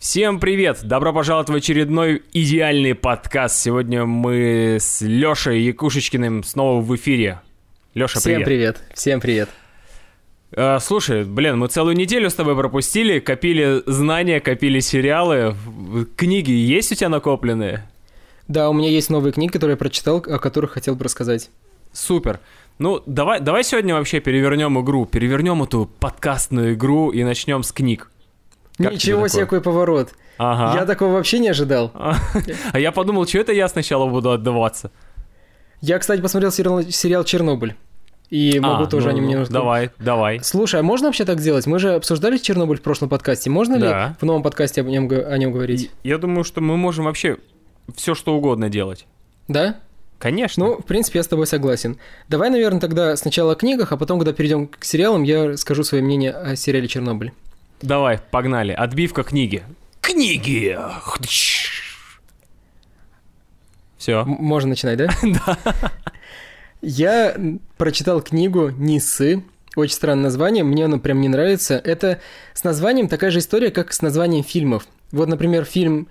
Всем привет! Добро пожаловать в очередной идеальный подкаст. Сегодня мы с Лешей Якушечкиным снова в эфире. Леша, Всем привет. привет. Всем привет. Э, слушай, блин, мы целую неделю с тобой пропустили, копили знания, копили сериалы. Книги есть у тебя накопленные? Да, у меня есть новые книги, которые я прочитал, о которых хотел бы рассказать. Супер. Ну, давай, давай сегодня вообще перевернем игру, перевернем эту подкастную игру и начнем с книг. Как Ничего себе, какой поворот. Ага. Я такого вообще не ожидал. А я подумал, что это я сначала буду отдаваться. Я, кстати, посмотрел сериал, «Чернобыль». И могу А, тоже ну, о нем ну, немножко... Давай, давай. Слушай, а можно вообще так делать? Мы же обсуждали Чернобыль в прошлом подкасте. Можно Да. ли в новом подкасте о нем, о нем говорить? Я думаю, что мы можем вообще все что угодно делать. Да? Конечно. Ну, в принципе, я с тобой согласен. Давай, наверное, тогда сначала о книгах, а потом, когда перейдем к сериалам, я скажу свое мнение о сериале «Чернобыль». Давай, погнали. Отбивка книги. Книги! Все. Можно начинать, да? Да. Я прочитал книгу «Нисы». Очень странное название, мне оно прям не нравится. Это с названием такая же история, как с названием фильмов. Вот, например, фильм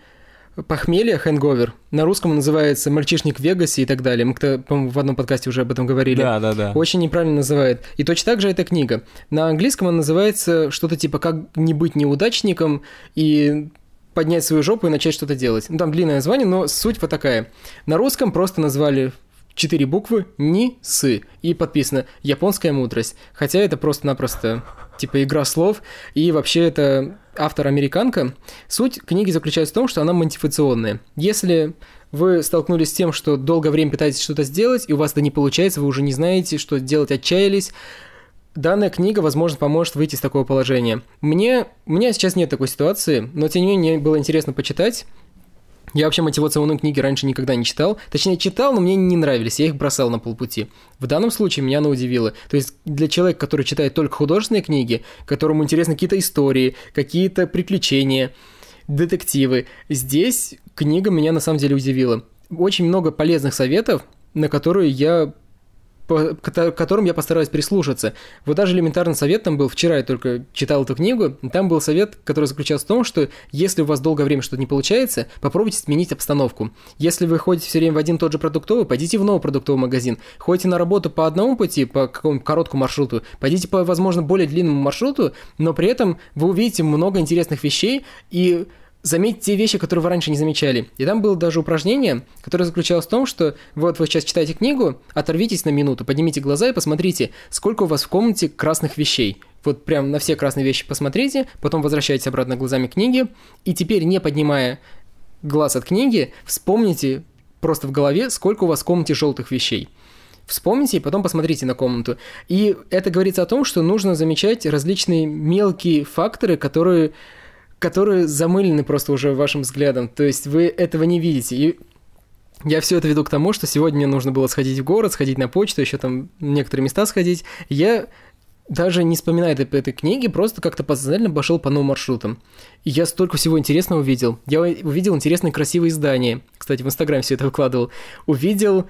«Похмелье», «Хэнговер». На русском он называется «Мальчишник в Вегасе» и так далее. Мы, по-моему, в одном подкасте уже об этом говорили. Да, да, да. Очень неправильно называет. И точно так же эта книга. На английском она называется что-то типа «Как не быть неудачником» и поднять свою жопу и начать что-то делать. Ну, там длинное название, но суть вот такая. На русском просто назвали четыре буквы «Ни-сы» и подписано «Японская мудрость». Хотя это просто-напросто типа игра слов, и вообще это автор-американка. Суть книги заключается в том, что она мотивационная. Если вы столкнулись с тем, что долгое время пытаетесь что-то сделать, и у вас это не получается, вы уже не знаете, что делать, отчаялись, Данная книга, возможно, поможет выйти из такого положения. Мне, у меня сейчас нет такой ситуации, но тем не менее мне было интересно почитать. Я вообще мотивационные книги раньше никогда не читал. Точнее, читал, но мне не нравились, я их бросал на полпути. В данном случае меня она удивила. То есть для человека, который читает только художественные книги, которому интересны какие-то истории, какие-то приключения, детективы, здесь книга меня на самом деле удивила. Очень много полезных советов, на которые я кото- которым я постараюсь прислушаться. Вот даже элементарный совет там был, вчера я только читал эту книгу, там был совет, который заключался в том, что если у вас долгое время что-то не получается, попробуйте сменить обстановку. Если вы ходите все время в один тот же продуктовый, пойдите в новый продуктовый магазин. Ходите на работу по одному пути, по какому-то короткому маршруту, пойдите по, возможно, более длинному маршруту, но при этом вы увидите много интересных вещей и заметьте те вещи, которые вы раньше не замечали. И там было даже упражнение, которое заключалось в том, что вот вы сейчас читаете книгу, оторвитесь на минуту, поднимите глаза и посмотрите, сколько у вас в комнате красных вещей. Вот прям на все красные вещи посмотрите, потом возвращайтесь обратно глазами к книге, и теперь, не поднимая глаз от книги, вспомните просто в голове, сколько у вас в комнате желтых вещей. Вспомните и потом посмотрите на комнату. И это говорится о том, что нужно замечать различные мелкие факторы, которые которые замылены просто уже вашим взглядом. То есть вы этого не видите. И я все это веду к тому, что сегодня мне нужно было сходить в город, сходить на почту, еще там некоторые места сходить. Я даже не вспоминая этой, этой книги, просто как-то подсознательно пошел по новым маршрутам. И я столько всего интересного увидел. Я увидел интересные красивые здания. Кстати, в Инстаграм все это выкладывал. Увидел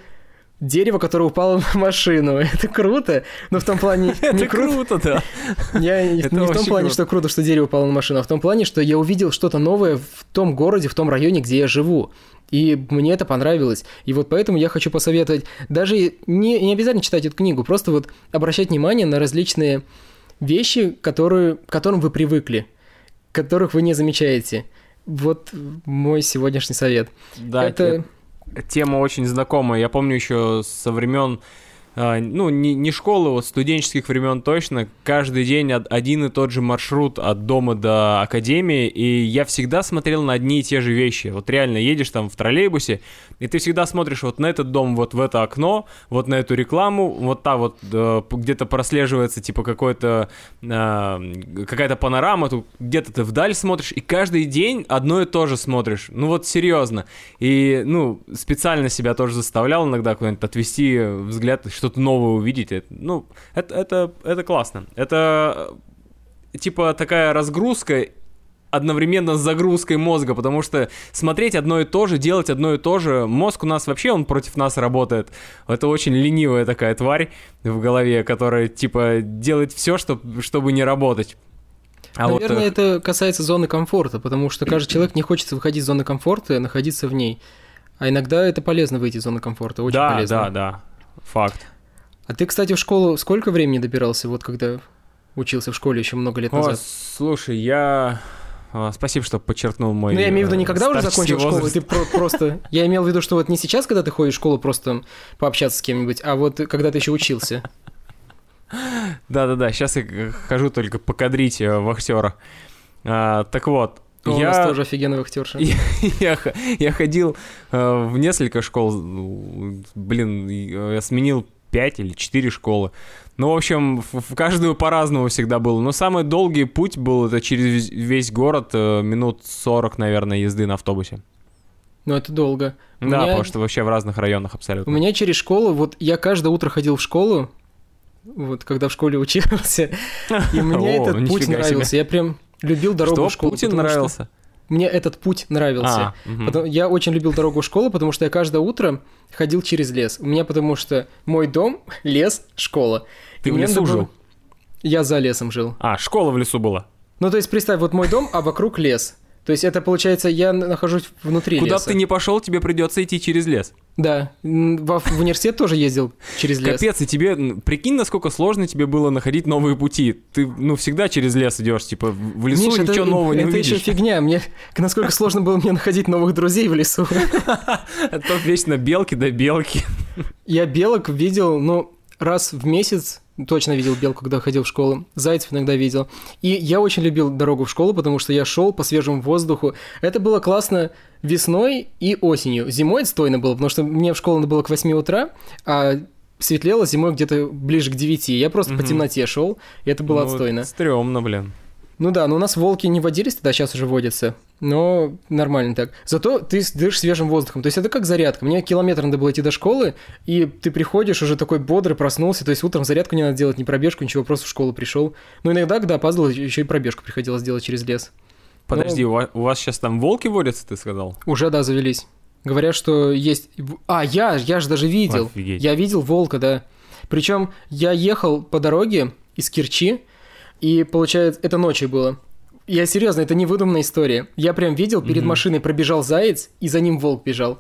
дерево, которое упало на машину. Это круто, но в том плане не Это круто. да. Я не, в том плане, что круто, что дерево упало на машину, а в том плане, что я увидел что-то новое в том городе, в том районе, где я живу. И мне это понравилось. И вот поэтому я хочу посоветовать, даже не, не обязательно читать эту книгу, просто вот обращать внимание на различные вещи, которые, к которым вы привыкли, которых вы не замечаете. Вот мой сегодняшний совет. Да, это... э, тема очень знакомая. Я помню еще со времен, э, ну, не, не школы, вот студенческих времен точно, каждый день од- один и тот же маршрут от дома до академии, и я всегда смотрел на одни и те же вещи. Вот реально едешь там в троллейбусе, и ты всегда смотришь вот на этот дом, вот в это окно, вот на эту рекламу, вот та вот э, где-то прослеживается типа какой-то э, какая-то панорама, тут где-то ты вдаль смотришь, и каждый день одно и то же смотришь. Ну вот серьезно. И, ну, специально себя тоже заставлял иногда куда-нибудь отвести взгляд, что-то новое увидеть. Ну, это, это, это классно. Это э, типа такая разгрузка одновременно с загрузкой мозга, потому что смотреть одно и то же, делать одно и то же, мозг у нас вообще, он против нас работает. Это очень ленивая такая тварь в голове, которая, типа, делает все, чтоб, чтобы не работать. А Наверное, вот... это касается зоны комфорта, потому что каждый человек не хочет выходить из зоны комфорта и находиться в ней. А иногда это полезно выйти из зоны комфорта, очень да, полезно. Да, да, да, факт. А ты, кстати, в школу сколько времени добирался, вот когда учился в школе еще много лет назад? О, слушай, я... А, спасибо, что подчеркнул мой. Ну, я имею в виду, не когда уже закончил возраст. школу, ты про- просто. Я имел в виду, что вот не сейчас, когда ты ходишь в школу просто пообщаться с кем-нибудь, а вот когда ты еще учился. Да-да-да, сейчас я хожу только покадрить э, вахтера. А, так вот, я... У нас тоже офигенный вахтерша. Я, я, я ходил э, в несколько школ, ну, блин, я сменил 5 или 4 школы. Ну, в общем, в, каждую по-разному всегда было. Но самый долгий путь был это через весь город, э, минут 40, наверное, езды на автобусе. Ну, это долго. У да, меня... потому что вообще в разных районах абсолютно. У меня через школу, вот я каждое утро ходил в школу, вот когда в школе учился, и мне этот путь нравился. Я прям любил дорогу в школу. Путин нравился? Мне этот путь нравился. А, угу. Потом, я очень любил дорогу в школу, потому что я каждое утро ходил через лес. У меня потому что мой дом, лес, школа. Ты и в лесу было... жил? Я за лесом жил. А, школа в лесу была? Ну, то есть, представь, вот мой дом, а вокруг лес. То есть это получается, я нахожусь внутри Куда леса. Куда ты не пошел, тебе придется идти через лес. Да, в, в университет тоже ездил через лес. Капец, и тебе, прикинь, насколько сложно тебе было находить новые пути. Ты, ну, всегда через лес идешь, типа, в лесу Миш, ничего это, нового не это увидишь. Это еще фигня, мне, насколько сложно было мне находить новых друзей в лесу. Это вечно белки да белки. Я белок видел, ну, раз в месяц точно видел белку, когда ходил в школу. Зайцев иногда видел. И я очень любил дорогу в школу, потому что я шел по свежему воздуху. Это было классно весной и осенью. Зимой отстойно было, потому что мне в школу надо было к 8 утра, а светлело зимой где-то ближе к 9. Я просто угу. по темноте шел, и это было ну, отстойно. Стрёмно, блин. Ну да, но у нас волки не водились тогда, сейчас уже водятся. Но нормально так. Зато ты дышишь свежим воздухом. То есть это как зарядка. Мне километр надо было идти до школы, и ты приходишь уже такой бодрый, проснулся. То есть утром зарядку не надо делать, ни пробежку, ничего, просто в школу пришел. Но иногда, когда опаздывал, еще и пробежку приходилось делать через лес. Подожди, Но... у вас сейчас там волки водятся, ты сказал? Уже, да, завелись. Говорят, что есть... А, я, я же даже видел. Офигеть. Я видел волка, да. Причем я ехал по дороге из Керчи, и получается, это ночью было. Я серьезно, это не выдуманная история. Я прям видел, перед mm-hmm. машиной пробежал заяц, и за ним волк бежал.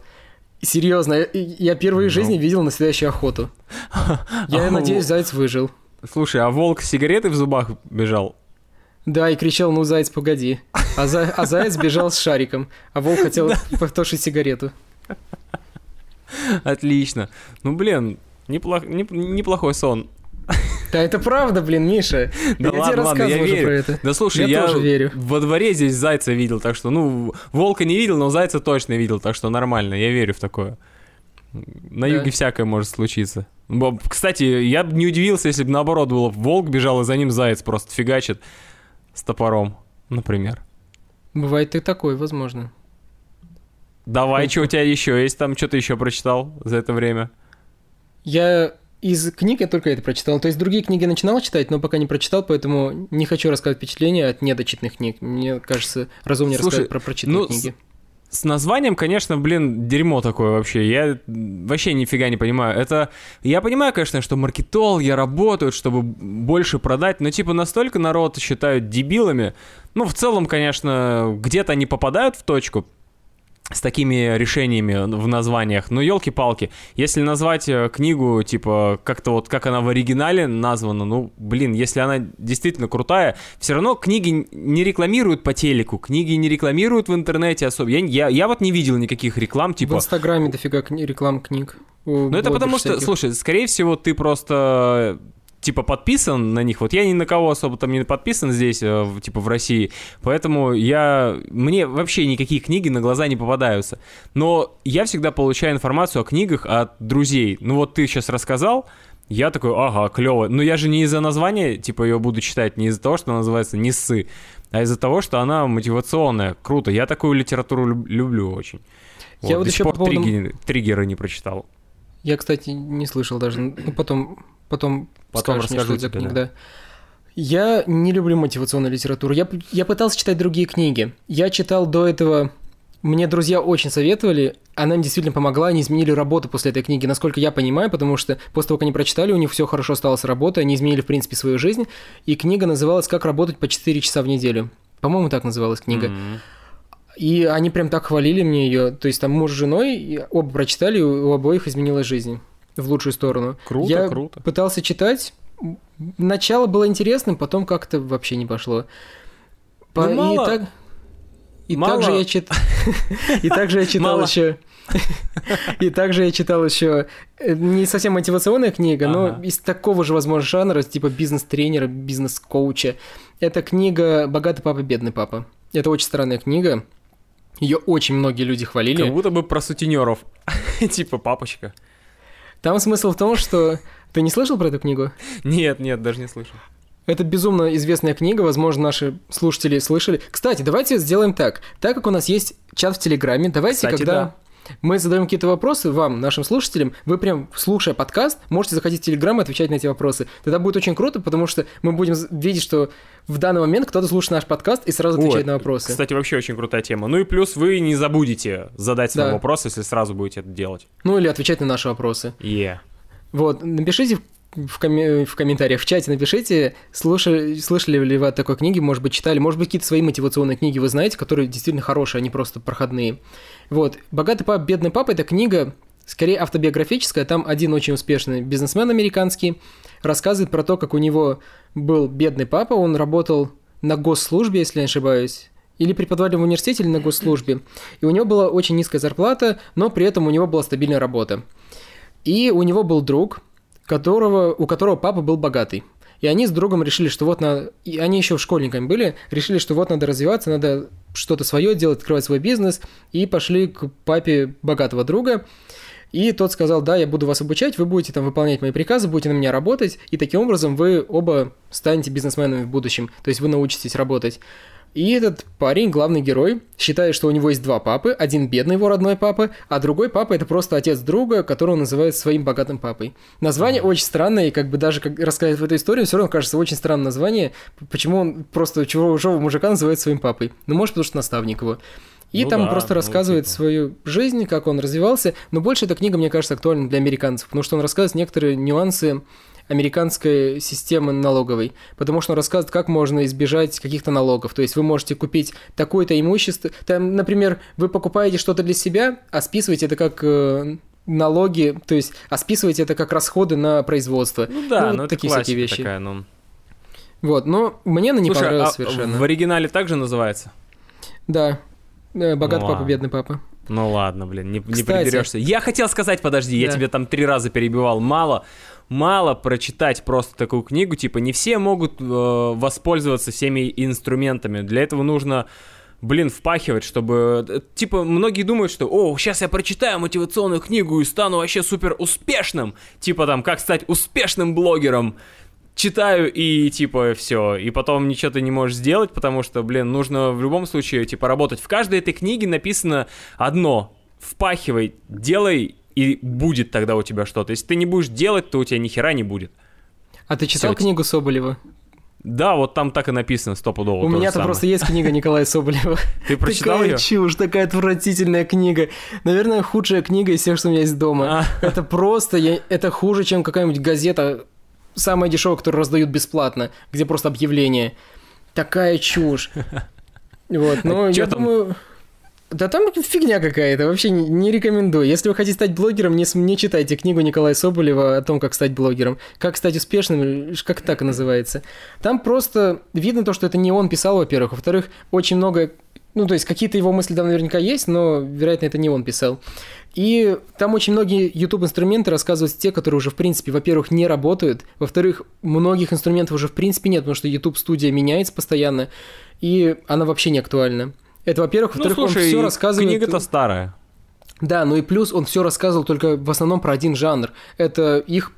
Серьезно, я, я первые в жизни ну. видел настоящую охоту. Я надеюсь, заяц выжил. Слушай, а волк с сигаретой в зубах бежал? Да, и кричал, ну, заяц, погоди. А, за... а заяц бежал с шариком, а волк хотел потушить сигарету. Отлично. Ну, блин, неплох... неплохой сон. Да это правда, блин, Миша. Да я ладно, тебе ладно, я верю. Про это. Да слушай, я, я тоже верю. во дворе здесь зайца видел, так что, ну, волка не видел, но зайца точно видел, так что нормально, я верю в такое. На да. юге всякое может случиться. Кстати, я бы не удивился, если бы наоборот было, волк бежал, и за ним заяц просто фигачит с топором, например. Бывает и такое, возможно. Давай, что у тебя еще есть там, что ты еще прочитал за это время? Я из книг я только это прочитал. То есть другие книги начинал читать, но пока не прочитал, поэтому не хочу рассказывать впечатления от недочитанных книг. Мне кажется, разумнее Слушай, рассказать про прочитанные ну, книги. С, с названием, конечно, блин, дерьмо такое вообще. Я вообще нифига не понимаю. Это... Я понимаю, конечно, что маркетологи работают, чтобы больше продать, но типа настолько народ считают дебилами. Ну, в целом, конечно, где-то они попадают в точку, с такими решениями в названиях. Но елки-палки, если назвать э, книгу, типа, как-то вот как она в оригинале названа, ну, блин, если она действительно крутая, все равно книги не рекламируют по телеку, книги не рекламируют в интернете особо. Я, я, я вот не видел никаких реклам, типа... В Инстаграме дофига кни- реклам книг. Ну, это потому что, слушай, скорее всего, ты просто типа подписан на них. Вот я ни на кого особо там не подписан здесь, э, типа в России, поэтому я мне вообще никакие книги на глаза не попадаются. Но я всегда получаю информацию о книгах от друзей. Ну вот ты сейчас рассказал, я такой, ага, клево. Но я же не из-за названия, типа, ее буду читать, не из-за того, что она называется «Не ссы», а из-за того, что она мотивационная. Круто. Я такую литературу люблю очень. Я вот, вот до еще по поводу... триггеры, триггеры не прочитал. Я, кстати, не слышал даже. Ну, потом Потом, Потом скажешь мне, что тебе, книга, да. Я не люблю мотивационную литературу. Я, я пытался читать другие книги. Я читал до этого Мне друзья очень советовали, она им действительно помогла, они изменили работу после этой книги, насколько я понимаю, потому что после того, как они прочитали, у них все хорошо стало с работой, они изменили, в принципе, свою жизнь, и книга называлась «Как работать по 4 часа в неделю». По-моему, так называлась книга. М. И они прям так хвалили мне ее. То есть там муж с женой, оба прочитали, у обоих изменилась жизнь в лучшую сторону. Круто, Я круто. пытался читать. Начало было интересным, потом как-то вообще не пошло. По- Ну, мало- И так... И мало- также я чит... И также я читал еще... И также я читал еще э, не совсем мотивационная книга, но из такого же, возможно, жанра, типа бизнес-тренера, бизнес-коуча. Это книга «Богатый папа, бедный папа». Это очень странная книга. Ее очень многие люди хвалили. Как будто бы про сутенеров. Типа папочка. Там смысл в том, что... Ты не слышал про эту книгу? Нет, нет, даже не слышал. Это безумно известная книга, возможно, наши слушатели слышали. Кстати, давайте сделаем так. Так как у нас есть чат в Телеграме, давайте, Кстати, когда да. Мы задаем какие-то вопросы вам, нашим слушателям, вы прям, слушая подкаст, можете заходить в Телеграм и отвечать на эти вопросы. Тогда будет очень круто, потому что мы будем видеть, что в данный момент кто-то слушает наш подкаст и сразу отвечает Вот, на вопросы. Кстати, вообще очень крутая тема. Ну и плюс вы не забудете задать свой Да. вопрос, если сразу будете это делать. Ну или отвечать на наши вопросы. Е. Вот, напишите в коме- в комментариях, в чате напишите, слушали, слышали ли вы о такой книге, может быть, читали, может быть, какие-то свои мотивационные книги вы знаете, которые действительно хорошие, а не просто проходные. Вот, «Богатый папа, бедный папа» — это книга, скорее автобиографическая, там один очень успешный бизнесмен американский рассказывает про то, как у него был бедный папа, он работал на госслужбе, если я не ошибаюсь, или преподавали в университете, или на госслужбе. И у него была очень низкая зарплата, но при этом у него была стабильная работа. И у него был друг, которого, у которого папа был богатый. И они с другом решили, что вот надо... И они еще школьниками были, решили, что вот надо развиваться, надо что-то свое делать, открывать свой бизнес, и пошли к папе богатого друга. И тот сказал, да, я буду вас обучать, вы будете там выполнять мои приказы, будете на меня работать, и таким образом вы оба станете бизнесменами в будущем, то есть вы научитесь работать. И этот парень, главный герой, считает, что у него есть два папы. Один бедный его родной папа, а другой папа это просто отец друга, которого он называет своим богатым папой. Название очень странное, и как бы даже как рассказать в эту историю, все равно кажется очень странное название. Почему он просто чужого мужика называет своим папой? Ну, может, потому что наставник его. И Ну там да, просто ну, рассказывает типа. свою жизнь, как он развивался. Но больше эта книга, мне кажется, актуальна для американцев, потому что он рассказывает некоторые нюансы американской системы налоговой, потому что он рассказывает, как можно избежать каких-то налогов. То есть вы можете купить такое-то имущество. Там, например, вы покупаете что-то для себя, а списываете это как э, налоги, то есть, а списываете это как расходы на производство. Ну да, ну, это такие всякие вещи. такая, ну. Вот, но мне она не Слушай, понравилась а совершенно. в оригинале также называется? Да. Э, Богатый Ну папа, бедный папа. Ну ладно, блин, не, не Кстати. придерешься. Я хотел сказать, подожди, я Да. тебе там три раза перебивал. Мало, мало прочитать просто такую книгу. Типа, не все могут э, воспользоваться всеми инструментами. Для этого нужно, блин, впахивать, чтобы... э, Типа, многие думают, что, о, сейчас я прочитаю мотивационную книгу и стану вообще супер успешным. Типа там, как стать успешным блогером. Читаю и типа все, и потом ничего ты не можешь сделать, потому что, блин, нужно в любом случае типа работать. В каждой этой книге написано одно: впахивай, делай, и будет тогда у тебя что-то. Если ты не будешь делать, то у тебя ни хера не будет. А ты читал Всё, книгу Соболева? Да, вот там так и написано стопудово. У меня-то просто есть книга Николая Соболева. Ты прочитал такая ее? чушь, такая отвратительная книга. Наверное, худшая книга из всех, что у меня есть дома. А. Это просто, я- это хуже, чем какая-нибудь газета, самая дешевая, которую раздают бесплатно, где просто объявление. Такая чушь. Вот, но А чё я там? Да там фигня какая-то, вообще не, не рекомендую. Если вы хотите стать блогером, не, не читайте книгу Николая Соболева о том, как стать блогером. Как стать успешным, как так называется. Там просто видно то, что это не он писал, во-первых. Во-вторых, очень много... Ну, то есть какие-то его мысли там наверняка есть, но, вероятно, это не он писал. И там очень многие YouTube-инструменты рассказывают те, которые уже, в принципе, во-первых, не работают, во-вторых, многих инструментов уже, в принципе, нет, потому что YouTube-студия меняется постоянно, и она вообще не актуальна. Это, во-первых. Ну, Во-вторых, он слушай, все рассказывает... книга-то старая. Да, ну и плюс он все рассказывал только в основном про один жанр. Это их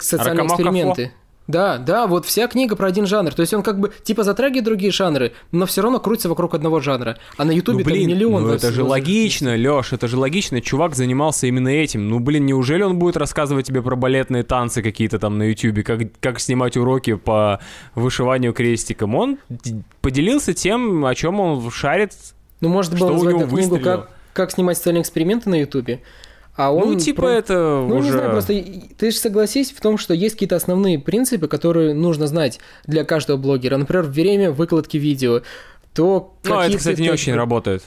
социальные эксперименты. Да, да, вот вся книга про один жанр. То есть он как бы типа затрагивает другие жанры, но все равно крутится вокруг одного жанра. А на Ютубе ну, там блин, миллион. ну это же логично, Лёш, это же логично. Чувак занимался именно этим. Ну, блин, неужели он будет рассказывать тебе про балетные танцы какие-то там на Ютубе, как, как снимать уроки по вышиванию крестиком? Он поделился тем, о чем он шарит Ну, может, было назвать книгу как, «Как снимать социальные эксперименты на Ютубе». А он ну, типа про- это Ну, уже... не знаю, просто ты же согласись в том, что есть какие-то основные принципы, которые нужно знать для каждого блогера. Например, время выкладки видео. То Ну, это, кстати, не очень работает.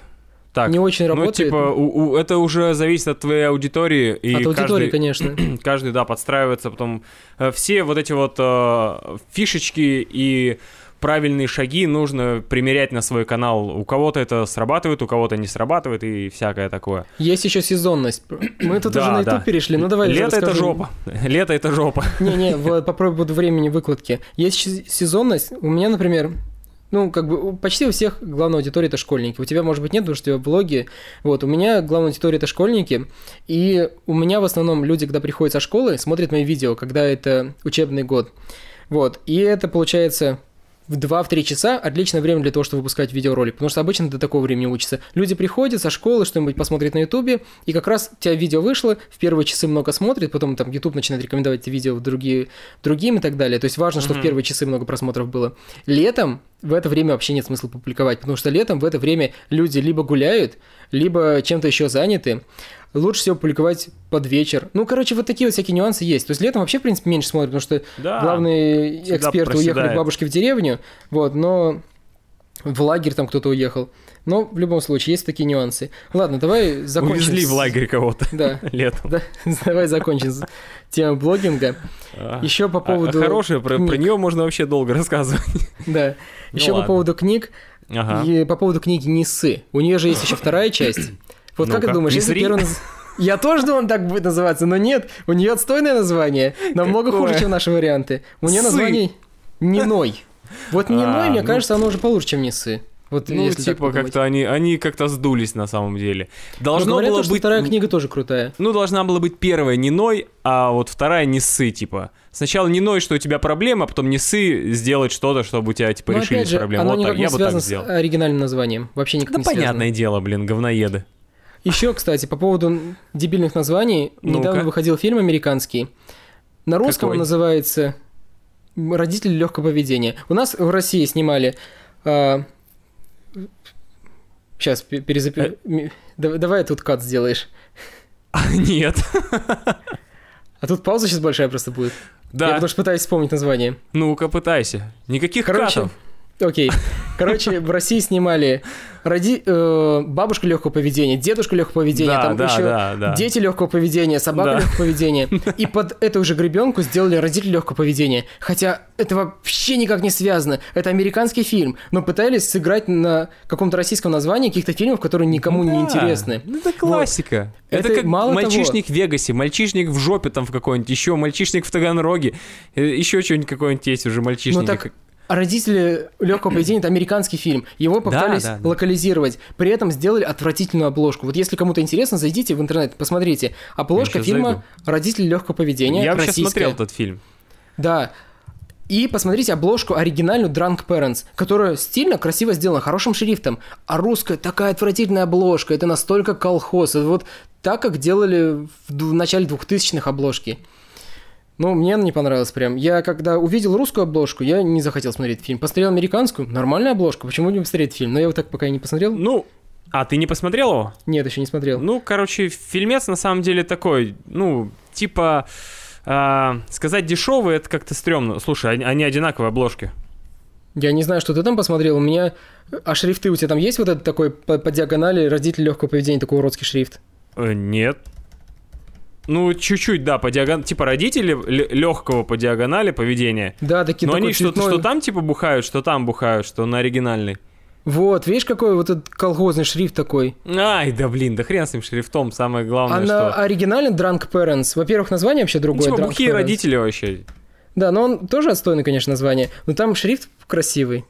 Так, Не очень ну, работает. типа, у- у- это уже зависит от твоей аудитории. И От аудитории, каждый, конечно. каждый, да, подстраивается. Потом э, все вот эти вот э, фишечки и правильные шаги нужно примерять на свой канал. У кого-то это срабатывает, у кого-то не срабатывает и всякое такое. Есть еще сезонность. Мы тут Да, уже на да. YouTube перешли. Ну давай. Лето это жопа. Лето это жопа. Не-не, вот попробуй буду времени выкладки. Есть сезонность. У меня, например, ну, как бы почти у всех главная аудитория это школьники. У тебя, может быть, нет, потому что у тебя блоги. Вот, у меня главная аудитория это школьники. И у меня в основном люди, когда приходят со школы, смотрят мои видео, когда это учебный год. Вот, и это получается в 2-3 часа отличное время для того, чтобы выпускать видеоролик, потому что обычно до такого времени учатся. Люди приходят со школы, что-нибудь посмотрят на ютубе, и как раз у тебя видео вышло, в первые часы много смотрят, потом там YouTube начинает рекомендовать эти видео в другие, другим и так далее. То есть важно, что в Мгм. первые часы много просмотров было. Летом в это время вообще нет смысла публиковать, потому что летом в это время люди либо гуляют, либо чем-то еще заняты. Лучше всего публиковать под вечер. Ну, короче, вот такие вот всякие нюансы есть. То есть летом вообще, в принципе, меньше смотрят, потому что Да. главные эксперты уехали проседает. к бабушке в деревню, вот, но в лагерь там кто-то уехал. Но в любом случае есть такие нюансы. Ладно, давай закончим. Увезли в лагерь кого-то Да, летом. да, давай закончим с темой блогинга. А. Еще по А- поводу... Хорошая, про, про нее можно вообще долго рассказывать. Да. Ну Еще по ладно. поводу книг. Ага. И по поводу книги Нисы. У нее же есть еще вторая часть. Вот как ты думаешь, если первый... Я тоже думал, так будет называться, но нет, у нее отстойное название, намного Какое? хуже, чем наши варианты. У нее Сы. название Ниной. Вот Ниной, А, мне ну- кажется, оно уже получше, чем Нисы. Вот Ну, если типа, как-то они, они как-то сдулись на самом деле. Но Должно говорят, было то, быть... вторая книга тоже крутая. Ну, должна была быть первая Ниной, а вот вторая Несы, типа. Сначала Ниной, что у тебя проблема, а потом Несы сделать что-то, чтобы у тебя, типа, Но решились же, проблемы. Вот так, не я бы так связано с сделал. оригинальным названием. Вообще никак Да не связано. понятное дело, блин, говноеды. Еще, кстати, по поводу дебильных названий, Ну-ка. недавно выходил фильм американский. На русском он Какой? называется «Родители легкого поведения». У нас в России снимали... Сейчас, Э. перезапи... ми- да- Давай тут кат сделаешь. Нет. А тут пауза сейчас большая просто будет. Я Да, потому что пытаюсь вспомнить название. ну-ка пытайся. Никаких Короче, катов. Окей. Короче, в России снимали роди... э, бабушка легкого поведения, дедушка легкого поведения, Да, там да, еще да, да. дети легкого поведения, собака Да. легкого поведения. И под эту же гребенку сделали родители легкого поведения. Хотя это вообще никак не связано. Это американский фильм, но пытались сыграть на каком-то российском названии каких-то фильмов, которые никому не Да, интересны. Ну, это классика. Это Это, как мало того. мальчишник в Вегасе, мальчишник в жопе там в какой-нибудь, еще мальчишник в Таганроге, э, еще что-нибудь какой-нибудь есть уже мальчишник. Ну так родители легкого поведения это американский фильм. Его попытались да, да. локализировать. При этом сделали отвратительную обложку. Вот если кому-то интересно, зайдите в интернет, посмотрите. Обложка фильма зайду. Родители легкого поведения. Я вообще российская. смотрел этот фильм. Да. И посмотрите обложку оригинальную Drunk Parents, которая стильно, красиво сделана, хорошим шрифтом. А русская такая отвратительная обложка, это настолько колхоз. Это вот так, как делали в начале 2000-х обложки. Ну, мне она не понравилась прям. Я когда увидел русскую обложку, я не захотел смотреть фильм. Посмотрел американскую, нормальная обложка, почему не посмотреть фильм? Но я вот так пока и не посмотрел. Ну, а ты не посмотрел его? Нет, еще не смотрел. Ну, короче, фильмец на самом деле такой, ну, типа, а, сказать дешевый, это как-то стрёмно. Слушай, они, они одинаковые обложки. Я не знаю, что ты там посмотрел. У меня... А шрифты у тебя там есть вот этот такой по, по диагонали родитель легкого поведения, такой уродский шрифт? Э, нет. Ну, чуть-чуть, да, по диагонали. Типа родители легкого по диагонали поведения. Да, такие Но они что, цветной. что там типа бухают, что там бухают, что на оригинальный. Вот, видишь, какой вот этот колхозный шрифт такой. Ай, да блин, да хрен с ним шрифтом, самое главное, а что... оригинале Drunk Parents, во-первых, название вообще Ну, другое. типа Drunk бухие родители вообще. Да, но он тоже отстойный, конечно, название. Но там шрифт красивый,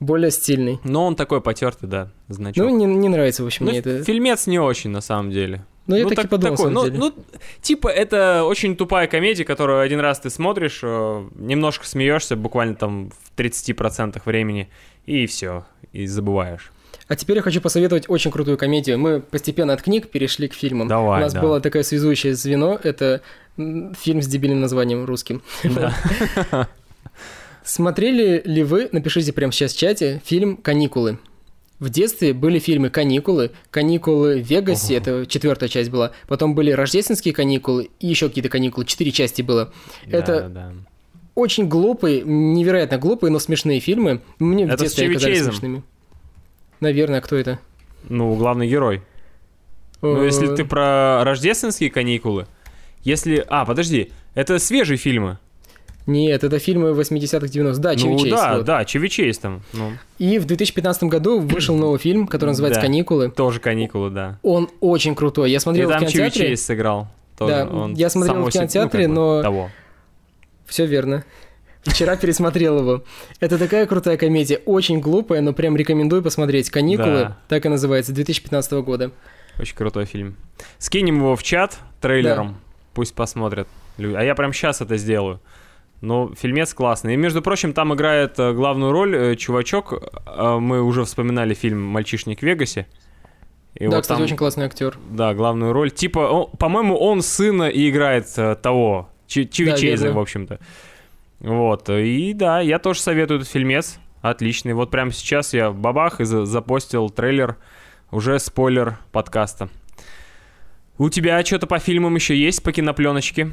более стильный. Но он такой потертый, да, значок. Ну, не, не нравится, в общем, Ну, мне это. фильмец не очень, на самом деле. Ну, я ну, так и подумал, такой, ну, ну, типа, это очень тупая комедия, которую один раз ты смотришь, э, немножко смеешься, буквально там в 30% времени, и все, и забываешь. А теперь я хочу посоветовать очень крутую комедию. Мы постепенно от книг перешли к фильмам. Давай, У нас да. было такое связующее звено. Это фильм с дебильным названием русским. Смотрели ли вы, напишите прямо сейчас в чате, фильм «Каникулы»? В детстве были фильмы «Каникулы», «Каникулы в Вегасе», Ого. это четвертая часть была, потом были «Рождественские каникулы» и еще какие-то каникулы, четыре части было. Это Да, да. очень глупые, невероятно глупые, но смешные фильмы. Мне в Это с детстве они казались Чейзом. смешными. Наверное, кто это? Ну, главный герой. Ну, если Э, ты про рождественские каникулы, если... А, подожди, это свежие фильмы. Нет, это фильмы 80-х, 90-х. Да, Чеви ну, Чейз, да, вот. да, Чеви Чейз там. Ну, И в 2015 году вышел новый фильм, который называется Да. «Каникулы». тоже каникулы, да. Он очень крутой. Я И смотрел в там Чеви кинотеатре. Чейз сыграл. Тоже Да, он я смотрел в себе- ну, кинотеатре, как бы но- Того. Все верно. Вчера пересмотрел его. Это такая крутая комедия, очень глупая, но прям рекомендую посмотреть. «Каникулы», Да. так и называется, 2015 года. Очень крутой фильм. Скинем его в чат трейлером, пусть посмотрят. люди. А я прям сейчас это сделаю. Но фильмец классный. И, между прочим, там играет э, главную роль э, чувачок. э, мы уже вспоминали фильм «Мальчишник в Вегасе». И да, вот кстати, там, очень классный актер. Да, главную роль. Типа, он- по-моему, он сына и играет того, Чи- Чиви Да, Чейза, в общем-то. Вот. И да, я тоже советую этот фильмец. Отличный. Вот прямо сейчас я бабах и за- запостил трейлер. Уже спойлер подкаста. У тебя что-то по фильмам еще есть, по кинопленочке?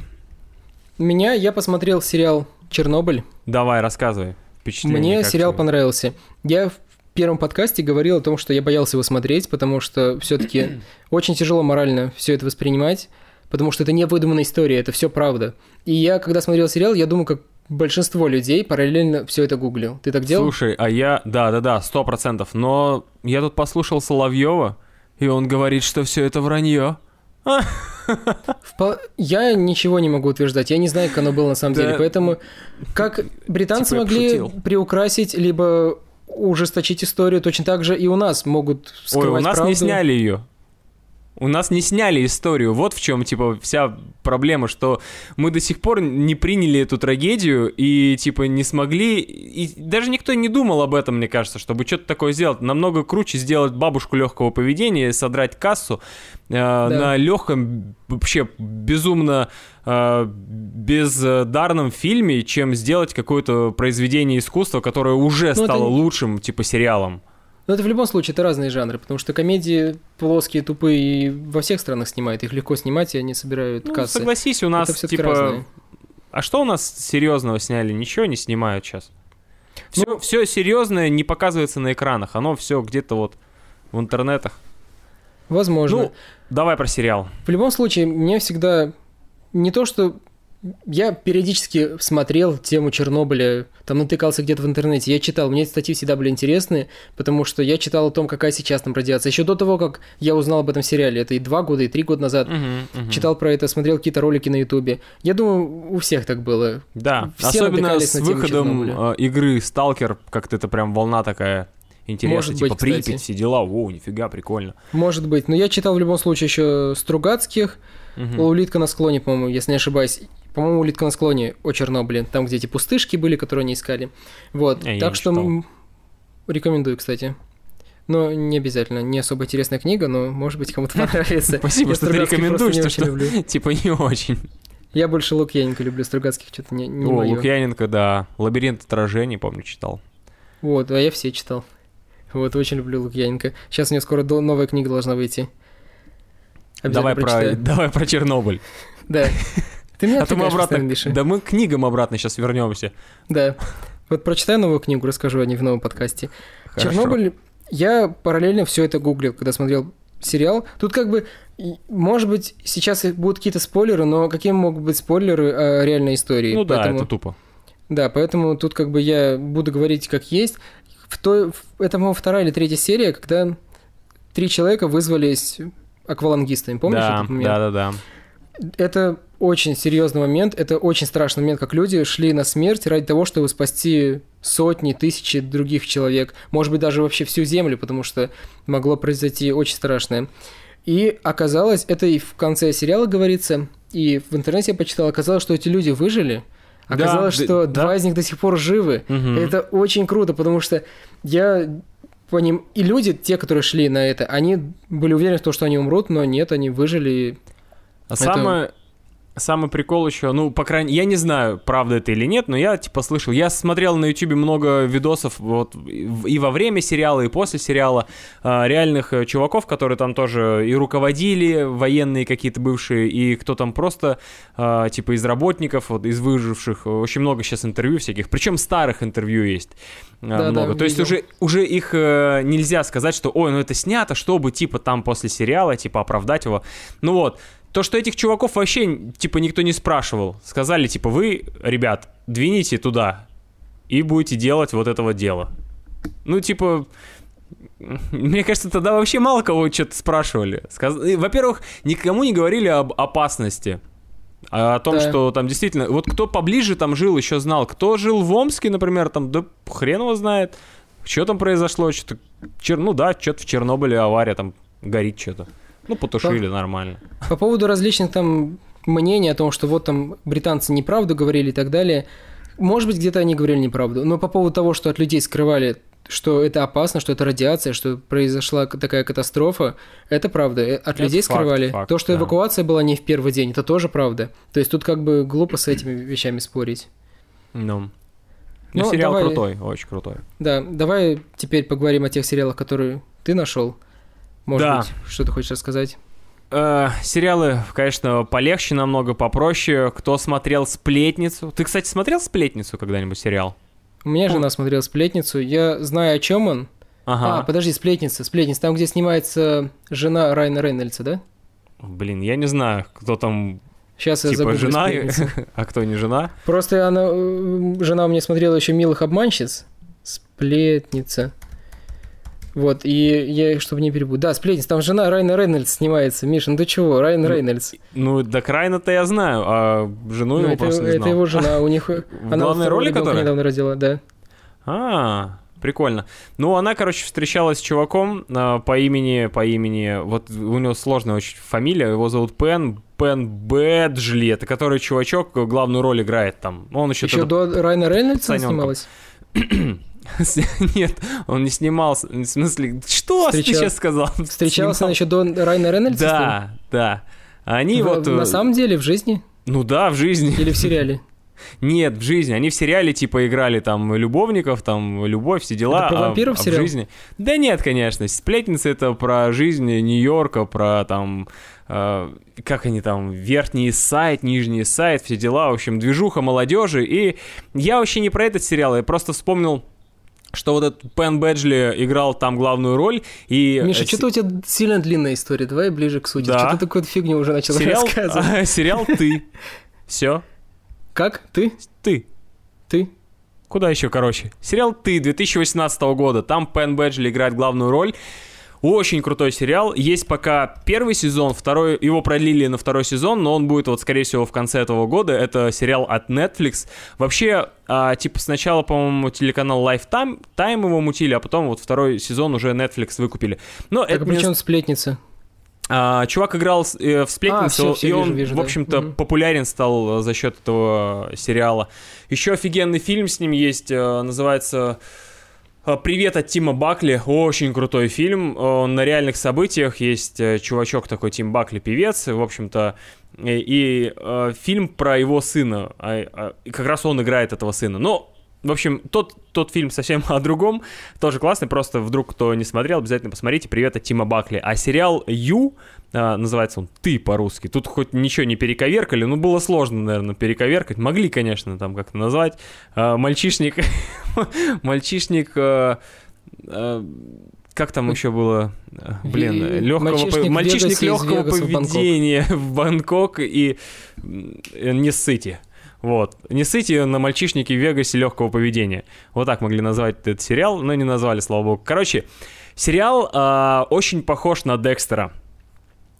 Меня, я посмотрел сериал «Чернобыль». Давай, рассказывай. Впечатление Мне сериал тебе? понравился. Я в первом подкасте говорил о том, что я боялся его смотреть, потому что все-таки очень тяжело морально все это воспринимать, потому что это не выдуманная история, это все правда. И я, когда смотрел сериал, я думаю, как большинство людей параллельно все это гуглил. Ты так делал? Слушай, а я... Да-да-да, сто процентов. Но я тут послушал Соловьева, и он говорит, что все это вранье. Я ничего не могу утверждать, я не знаю, как оно было на самом Да. деле, поэтому как британцы Типа я могли приукрасить, либо ужесточить историю, точно так же и у нас могут Ой, скрывать у нас правду. не сняли ее. У нас не сняли историю. Вот в чем, типа, вся проблема, что мы до сих пор не приняли эту трагедию и, типа, не смогли... И даже никто не думал об этом, мне кажется, чтобы что-то такое сделать. Намного круче сделать бабушку легкого поведения, содрать кассу э, на легком, вообще безумно э, бездарном фильме, чем сделать какое-то произведение искусства, которое уже Ну, это стало не- лучшим, типа, сериалом. Но это в любом случае это разные жанры, потому что комедии плоские, тупые и во всех странах снимают. Их легко снимать, и они собирают Ну, кассы. согласись, у нас, это типа... разные. А что у нас серьезного сняли? Ничего не снимают сейчас. Все, Ну- все серьезное не показывается на экранах. Оно все где-то вот в интернетах. Возможно. Ну, давай про сериал. В любом случае, мне всегда не то, что я периодически смотрел тему Чернобыля, там натыкался где-то в интернете, я читал, мне эти статьи всегда были интересны, потому что я читал о том, какая сейчас там радиация. Еще до того, как я узнал об этом сериале, это и два года, и три года назад, читал про это, смотрел какие-то ролики на Ютубе. Я думаю, у всех так было. Да, все особенно с выходом Чернобыля. э, игры Сталкер, как-то это прям волна такая интересная. Может типа быть, кстати. Припять, все дела. О, нифига, прикольно. Может быть, но я читал в любом случае еще Стругацких, Мгм. Улитка на склоне, по-моему, если не ошибаюсь. По-моему, Улитка на склоне о Чернобыле, там, где эти пустышки были, которые они искали. Вот, не так что читал. рекомендую, кстати. Но не обязательно, не особо интересная книга, но, может быть, кому-то понравится. Спасибо, что ты рекомендуешь, что, люблю. типа не очень. Я больше Лукьяненко люблю, Стругацких что-то не, не О, моё. Лукьяненко, да. Лабиринт отражений, помню, читал. Вот, а я все читал. Вот, очень люблю Лукьяненко. Сейчас у него скоро новая книга должна выйти. Давай про, давай про Чернобыль. Да. Ты меня А то мы обратно... Миша. Да мы к книгам обратно сейчас вернемся. Да. Вот прочитаю новую книгу, расскажу о ней в новом подкасте. Хорошо. Чернобыль, я параллельно все это гуглил, когда смотрел сериал. Тут как бы, может быть, сейчас будут какие-то спойлеры, но какие могут быть спойлеры о реальной истории? Ну да, Поэтому- это тупо. Да, поэтому тут как бы я буду говорить как есть. В той, это, по-моему, вторая или третья серия, когда три человека вызвались аквалангистами. Помнишь да, этот момент? да, да, да. Это очень серьезный момент, это очень страшный момент, как люди шли на смерть ради того, чтобы спасти сотни, тысячи других человек, может быть, даже вообще всю Землю, потому что могло произойти очень страшное. И оказалось, это и в конце сериала говорится, и в интернете я почитал, оказалось, что эти люди выжили, оказалось, да, что да. два из них до сих пор живы. Мгм. Это очень круто, потому что я по ним... И люди, те, которые шли на это, они были уверены в том, что они умрут, но нет, они выжили. А самое... самый прикол еще, ну, по крайней я не знаю, правда это или нет, но я, типа, слышал, я смотрел на ютубе много видосов вот и во время сериала, и после сериала а, реальных э, чуваков, которые там тоже и руководили, военные какие-то бывшие, и кто там просто, а, типа, из работников, вот, из выживших, очень много сейчас интервью всяких, причем старых интервью есть а, да, много, да, то есть уже, уже их э, нельзя сказать, что, ой, ну это снято, чтобы, типа, там после сериала, типа, оправдать его, ну вот, то, что этих чуваков вообще, типа, никто не спрашивал. Сказали, типа, вы, ребят, двините туда и будете делать вот этого дела. Ну, типа, мне кажется, тогда вообще мало кого что-то спрашивали. Сказ... Во-первых, никому не говорили об опасности. А о том, да. что там действительно... Вот кто поближе там жил, еще знал. Кто жил в Омске, например, там, да хрен его знает. Что там произошло? Что-то... Чер... Ну да, что-то в Чернобыле авария, там горит что-то. Ну, потушили по, нормально. По поводу различных там мнений о том, что вот там британцы неправду говорили и так далее. Может быть, где-то они говорили неправду. Но по поводу того, что от людей скрывали, что это опасно, что это радиация, что произошла такая катастрофа, это правда. Э, от это людей факт, скрывали. Факт, То, что да. эвакуация была не в первый день, это тоже правда. То есть тут как бы глупо с этими вещами спорить. Ну. Ну, ну сериал давай, крутой, очень крутой. Да, давай теперь поговорим о тех сериалах, которые ты нашел. Может да. быть, что ты хочешь рассказать? Э, сериалы, конечно, полегче, намного попроще. Кто смотрел «Сплетницу»? Ты, кстати, смотрел «Сплетницу» когда-нибудь сериал? У меня жена смотрела «Сплетницу». Я знаю, о чем он. Ага. А, подожди, «Сплетница», «Сплетница». Там, где снимается жена Райана Рейнольдса, да? Блин, я не знаю, кто там Сейчас типа я забыл. жена, а кто не жена? Просто она, э, жена у меня смотрела еще «Милых обманщиц». «Сплетница». Вот, и я, чтобы не перепутать. Да, сплетница, там жена Райна Рейнольдс снимается. Миша, ну ты чего, Райан ну, Рейнольдс. Ну, так Райна-то я знаю, а жену ну, его это, просто не знал. Это его жена, у них... Она главной роли, которая? недавно родила, да. А, прикольно. Ну, она, короче, встречалась с чуваком а, по имени, по имени, вот у него сложная очень фамилия, его зовут Пен, Пен Бэджли, это который чувачок главную роль играет там. Он еще, еще до Райна Рейнольдса снималась? Нет, он не снимался. В смысле, что Встречал... ты сейчас сказал? Встречался он еще до Райна Рейнольдса? Да, да. Они в, вот... На э, самом деле, в жизни? Ну да, в жизни. Или в сериале? Нет, в жизни. Они в сериале типа играли там любовников, там любовь, все дела. Это про вампиров а, сериал? А в жизни... Да нет, конечно. Сплетница это про жизнь Нью-Йорка, про там... Э, как они там, верхний сайт, нижний сайт, все дела, в общем, движуха молодежи. И я вообще не про этот сериал, я просто вспомнил что вот этот Пен Бэджли играл там главную роль, и... Миша, э, что-то у тебя сильно длинная история, давай ближе к сути. Да. Что ты такую фигню уже начал сериал, рассказывать. сериал «Ты». Все. Как? Ты? Ты. Ты? Куда еще, короче? Сериал «Ты» 2018 года. Там Пен Бэджли играет главную роль. Очень крутой сериал. Есть пока первый сезон, второй, его продлили на второй сезон, но он будет вот, скорее всего, в конце этого года. Это сериал от Netflix. Вообще, а, типа, сначала, по-моему, телеканал Lifetime Time его мутили, а потом вот второй сезон уже Netflix выкупили. Но так, это а причем не... сплетница? А, чувак играл э, в сплетницу, а, все, все, и он, вижу, в общем-то, да. популярен стал за счет этого сериала. Еще офигенный фильм с ним есть, э, называется Э, Привет от Тима Бакли, очень крутой фильм, он на реальных событиях, есть э, чувачок такой, Тим Бакли, певец, в общем-то, и, и э, фильм про его сына, а, а, как раз он играет этого сына, но в общем, тот, тот фильм совсем о другом, тоже классный, просто вдруг кто не смотрел, обязательно посмотрите, привет от Тима Бакли. А сериал «Ю», а, называется он «Ты» по-русски, тут хоть ничего не перековеркали, ну было сложно, наверное, перековеркать, могли, конечно, там как-то назвать. А, мальчишник, мальчишник... А, как там еще было, блин, легкого мальчишник, мальчишник легкого поведения в, в Бангкок и не ссыте. Вот. Не сыти на мальчишнике в Вегасе легкого поведения. Вот так могли назвать этот сериал, но не назвали, слава богу. Короче, сериал э, очень похож на Декстера.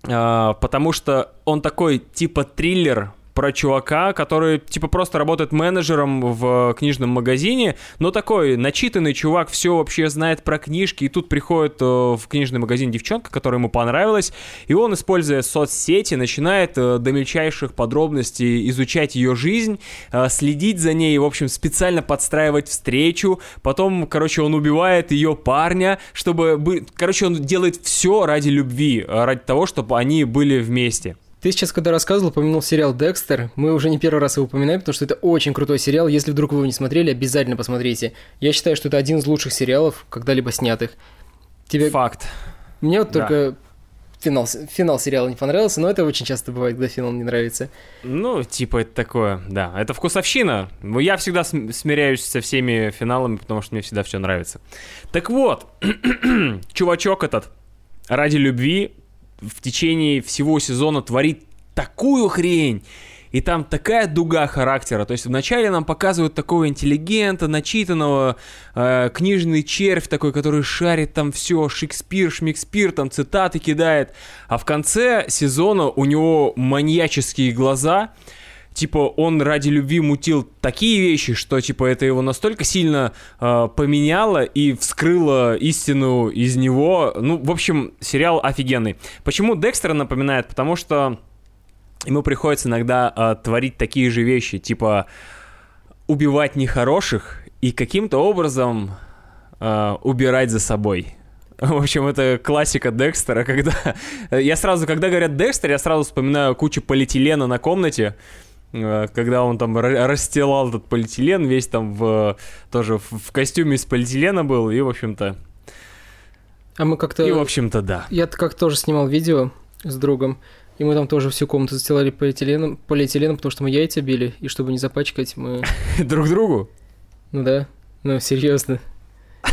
Э, потому что он такой типа триллер про чувака, который, типа, просто работает менеджером в книжном магазине, но такой начитанный чувак, все вообще знает про книжки, и тут приходит э, в книжный магазин девчонка, которая ему понравилась, и он, используя соцсети, начинает э, до мельчайших подробностей изучать ее жизнь, э, следить за ней, в общем, специально подстраивать встречу, потом, короче, он убивает ее парня, чтобы... Короче, он делает все ради любви, ради того, чтобы они были вместе. Ты сейчас, когда рассказывал, упомянул сериал «Декстер». Мы уже не первый раз его упоминаем, потому что это очень крутой сериал. Если вдруг вы его не смотрели, обязательно посмотрите. Я считаю, что это один из лучших сериалов, когда-либо снятых. Тебе... Факт. Мне вот да. только финал, финал сериала не понравился, но это очень часто бывает, когда финал не нравится. Ну, типа это такое, да, это вкусовщина. Я всегда смиряюсь со всеми финалами, потому что мне всегда все нравится. Так вот, чувачок этот ради любви в течение всего сезона творит такую хрень, и там такая дуга характера. То есть вначале нам показывают такого интеллигента, начитанного, э, книжный червь такой, который шарит там все, Шекспир, Шмекспир, там цитаты кидает. А в конце сезона у него маньяческие глаза, типа он ради любви мутил такие вещи, что типа это его настолько сильно э, поменяло и вскрыло истину из него. Ну, в общем, сериал офигенный. Почему Декстер напоминает? Потому что ему приходится иногда э, творить такие же вещи, типа убивать нехороших и каким-то образом э, убирать за собой. В общем, это классика Декстера, когда... я сразу, когда говорят Декстер, я сразу вспоминаю кучу полиэтилена на комнате, когда он там расстилал этот полиэтилен, весь там в, тоже в костюме из полиэтилена был, и, в общем-то... А мы как-то... И, в общем-то, да. Я как тоже снимал видео с другом, и мы там тоже всю комнату застилали полиэтиленом, полиэтиленом, потому что мы яйца били, и чтобы не запачкать, мы... Друг другу? Ну да, ну серьезно.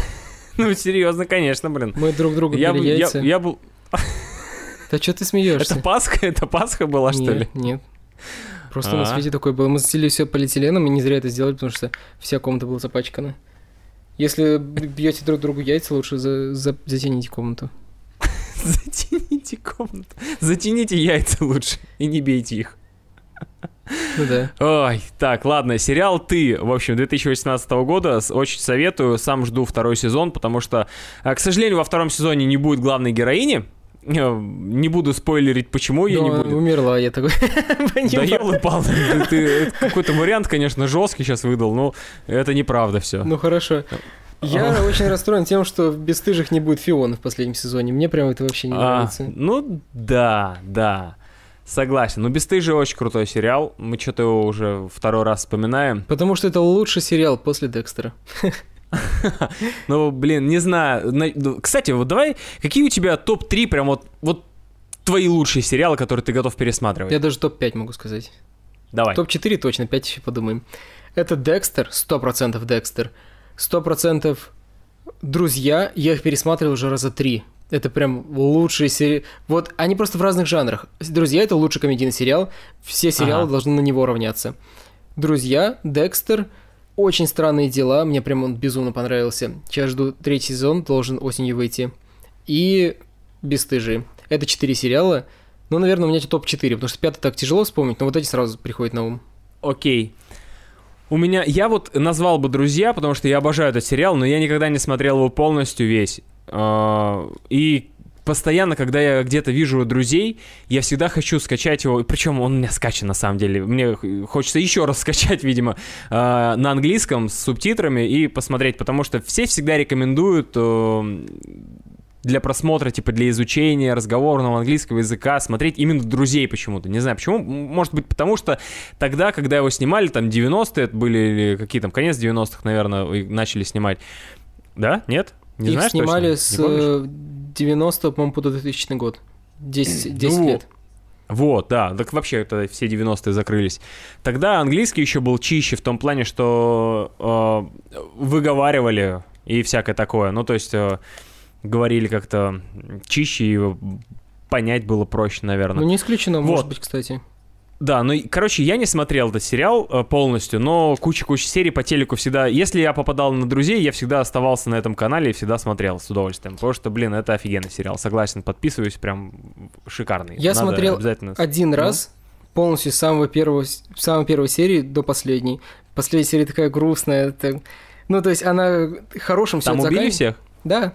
Ну серьезно, конечно, блин. Мы друг другу били яйца. Я был... Да что ты смеешься? Это Пасха? Это Пасха была, что ли? Нет. Просто на свете такой был. Мы застелили все полиэтиленом, и не зря это сделали, потому что вся комната была запачкана. Если бьете друг другу яйца, лучше за, за, затяните комнату. Затяните комнату. Затяните яйца лучше и не бейте их. Ну да. Ой, так, ладно, сериал «Ты», в общем, 2018 года, очень советую, сам жду второй сезон, потому что, а, к сожалению, во втором сезоне не будет главной героини, э, не буду спойлерить, почему ее не будет. умерла, я такой Да елы ты, какой-то вариант, конечно, жесткий сейчас выдал, но это неправда все. Ну хорошо. Я а. очень расстроен тем, что в «Бестыжих» не будет Фиона в последнем сезоне. Мне прям это вообще не а, нравится. Ну, да, да. Согласен. Но «Бестыжие» очень крутой сериал. Мы что-то его уже второй раз вспоминаем. Потому что это лучший сериал после «Декстера». Ну, блин, не знаю. Ну, кстати, вот давай, какие у тебя топ-3 прям вот, вот твои лучшие сериалы, которые ты готов пересматривать? Я даже топ-5 могу сказать. Давай. Топ-4 точно, 5 еще подумаем. Это «Декстер», 100% «Декстер» сто процентов друзья, я их пересматривал уже раза три. Это прям лучшие серии. Вот они просто в разных жанрах. Друзья это лучший комедийный сериал. Все сериалы ага. должны на него равняться. Друзья, Декстер, очень странные дела. Мне прям он безумно понравился. Сейчас жду третий сезон, должен осенью выйти. И Бестыжие. Это четыре сериала. Ну, наверное, у меня топ-4, потому что пятый так тяжело вспомнить, но вот эти сразу приходят на ум. Окей. У меня, я вот назвал бы «Друзья», потому что я обожаю этот сериал, но я никогда не смотрел его полностью весь. А, и постоянно, когда я где-то вижу друзей, я всегда хочу скачать его, причем он у меня скачан на самом деле. Мне хочется еще раз скачать, видимо, а, на английском с субтитрами и посмотреть, потому что все всегда рекомендуют э, для просмотра, типа для изучения разговорного английского языка, смотреть именно друзей почему-то. Не знаю почему. Может быть, потому что тогда, когда его снимали, там 90-е это были, или какие там, конец 90-х, наверное, начали снимать. Да? Нет? Не Их знаешь снимали точно? с 90 по-моему, по 2000 год. 10, 10 ну, лет. Вот, да, так вообще это все 90-е закрылись. Тогда английский еще был чище в том плане, что э, выговаривали и всякое такое. Ну, то есть... Э, говорили как-то чище, и понять было проще, наверное. Ну, не исключено, вот. может быть, кстати. Да, ну, короче, я не смотрел этот сериал э, полностью, но куча-куча серий по телеку всегда... Если я попадал на друзей, я всегда оставался на этом канале и всегда смотрел с удовольствием. Потому что, блин, это офигенный сериал. Согласен, подписываюсь, прям шикарный. Я Надо смотрел обязательно... один ну? раз полностью с самого первого, с самой первой серии до последней. Последняя серия такая грустная. Это... Ну, то есть она хорошим Там убили всех? Да.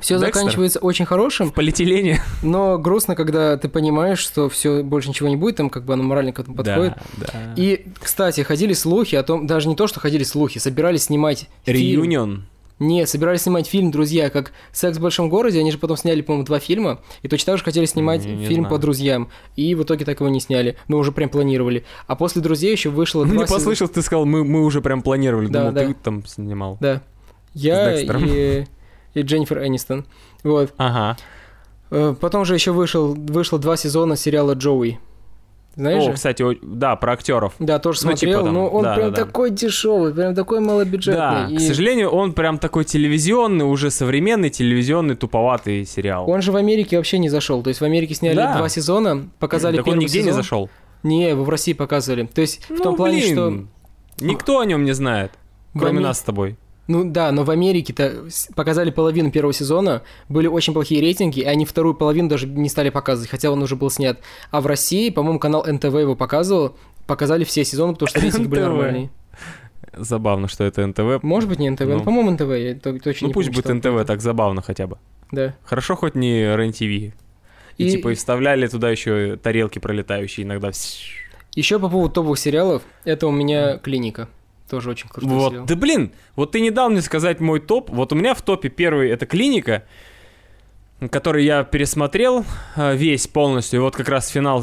Все заканчивается очень хорошим. В полиэтилене. Но грустно, когда ты понимаешь, что все больше ничего не будет, там как бы оно морально к этому подходит. Да, да. И, кстати, ходили слухи о том, даже не то, что ходили слухи, собирались снимать Реюнион. Не, собирались снимать фильм «Друзья», как «Секс в большом городе», они же потом сняли, по-моему, два фильма, и точно так же хотели снимать Не- не фильм знаю. по «Друзьям», и в итоге так его не сняли, но уже прям планировали. А после «Друзей» еще вышло Не два сезона- послышал, ты сказал, мы, мы уже прям планировали. Да, Думал, да. ты там снимал. Да. Я и, и Дженнифер Энистон. Вот. Ага. Э, Потом же еще вышел, вышло два сезона сериала «Джоуи». Знаешь О, же? кстати, да, про актеров. Да, тоже ну, смотрел, типа там, но он да, прям да, да. такой дешевый, прям такой малобюджетный. Да, и к сожалению, он прям такой телевизионный, уже современный телевизионный туповатый сериал. Он же в Америке вообще не зашел. То есть в Америке сняли Да. два сезона, показали так он первый нигде не сезон. зашел. Не, в России показывали. То есть в Ну, том плане, блин, что... Никто о нем не знает, В кроме Аме- нас с тобой. Ну да, но в Америке-то показали половину первого сезона, были очень плохие рейтинги, и они вторую половину даже не стали показывать, хотя он уже был снят. А в России, по-моему, канал НТВ его показывал, показали все сезоны, потому что рейтинги были нормальные. Забавно, что это НТВ. Может быть, не НТВ, Ну. ну, по-моему, НТВ, я то- точно Ну пусть будет НТВ, так забавно хотя бы. Да. Хорошо хоть не РЕН-ТВ. И, И- типа и вставляли туда еще тарелки пролетающие иногда. Еще по поводу топовых сериалов, это у меня «Клиника». Тоже очень крутой Вот, сериал. да блин, вот ты не дал мне сказать мой топ. Вот у меня в топе первый это клиника, который я пересмотрел э, весь полностью. И вот как раз финал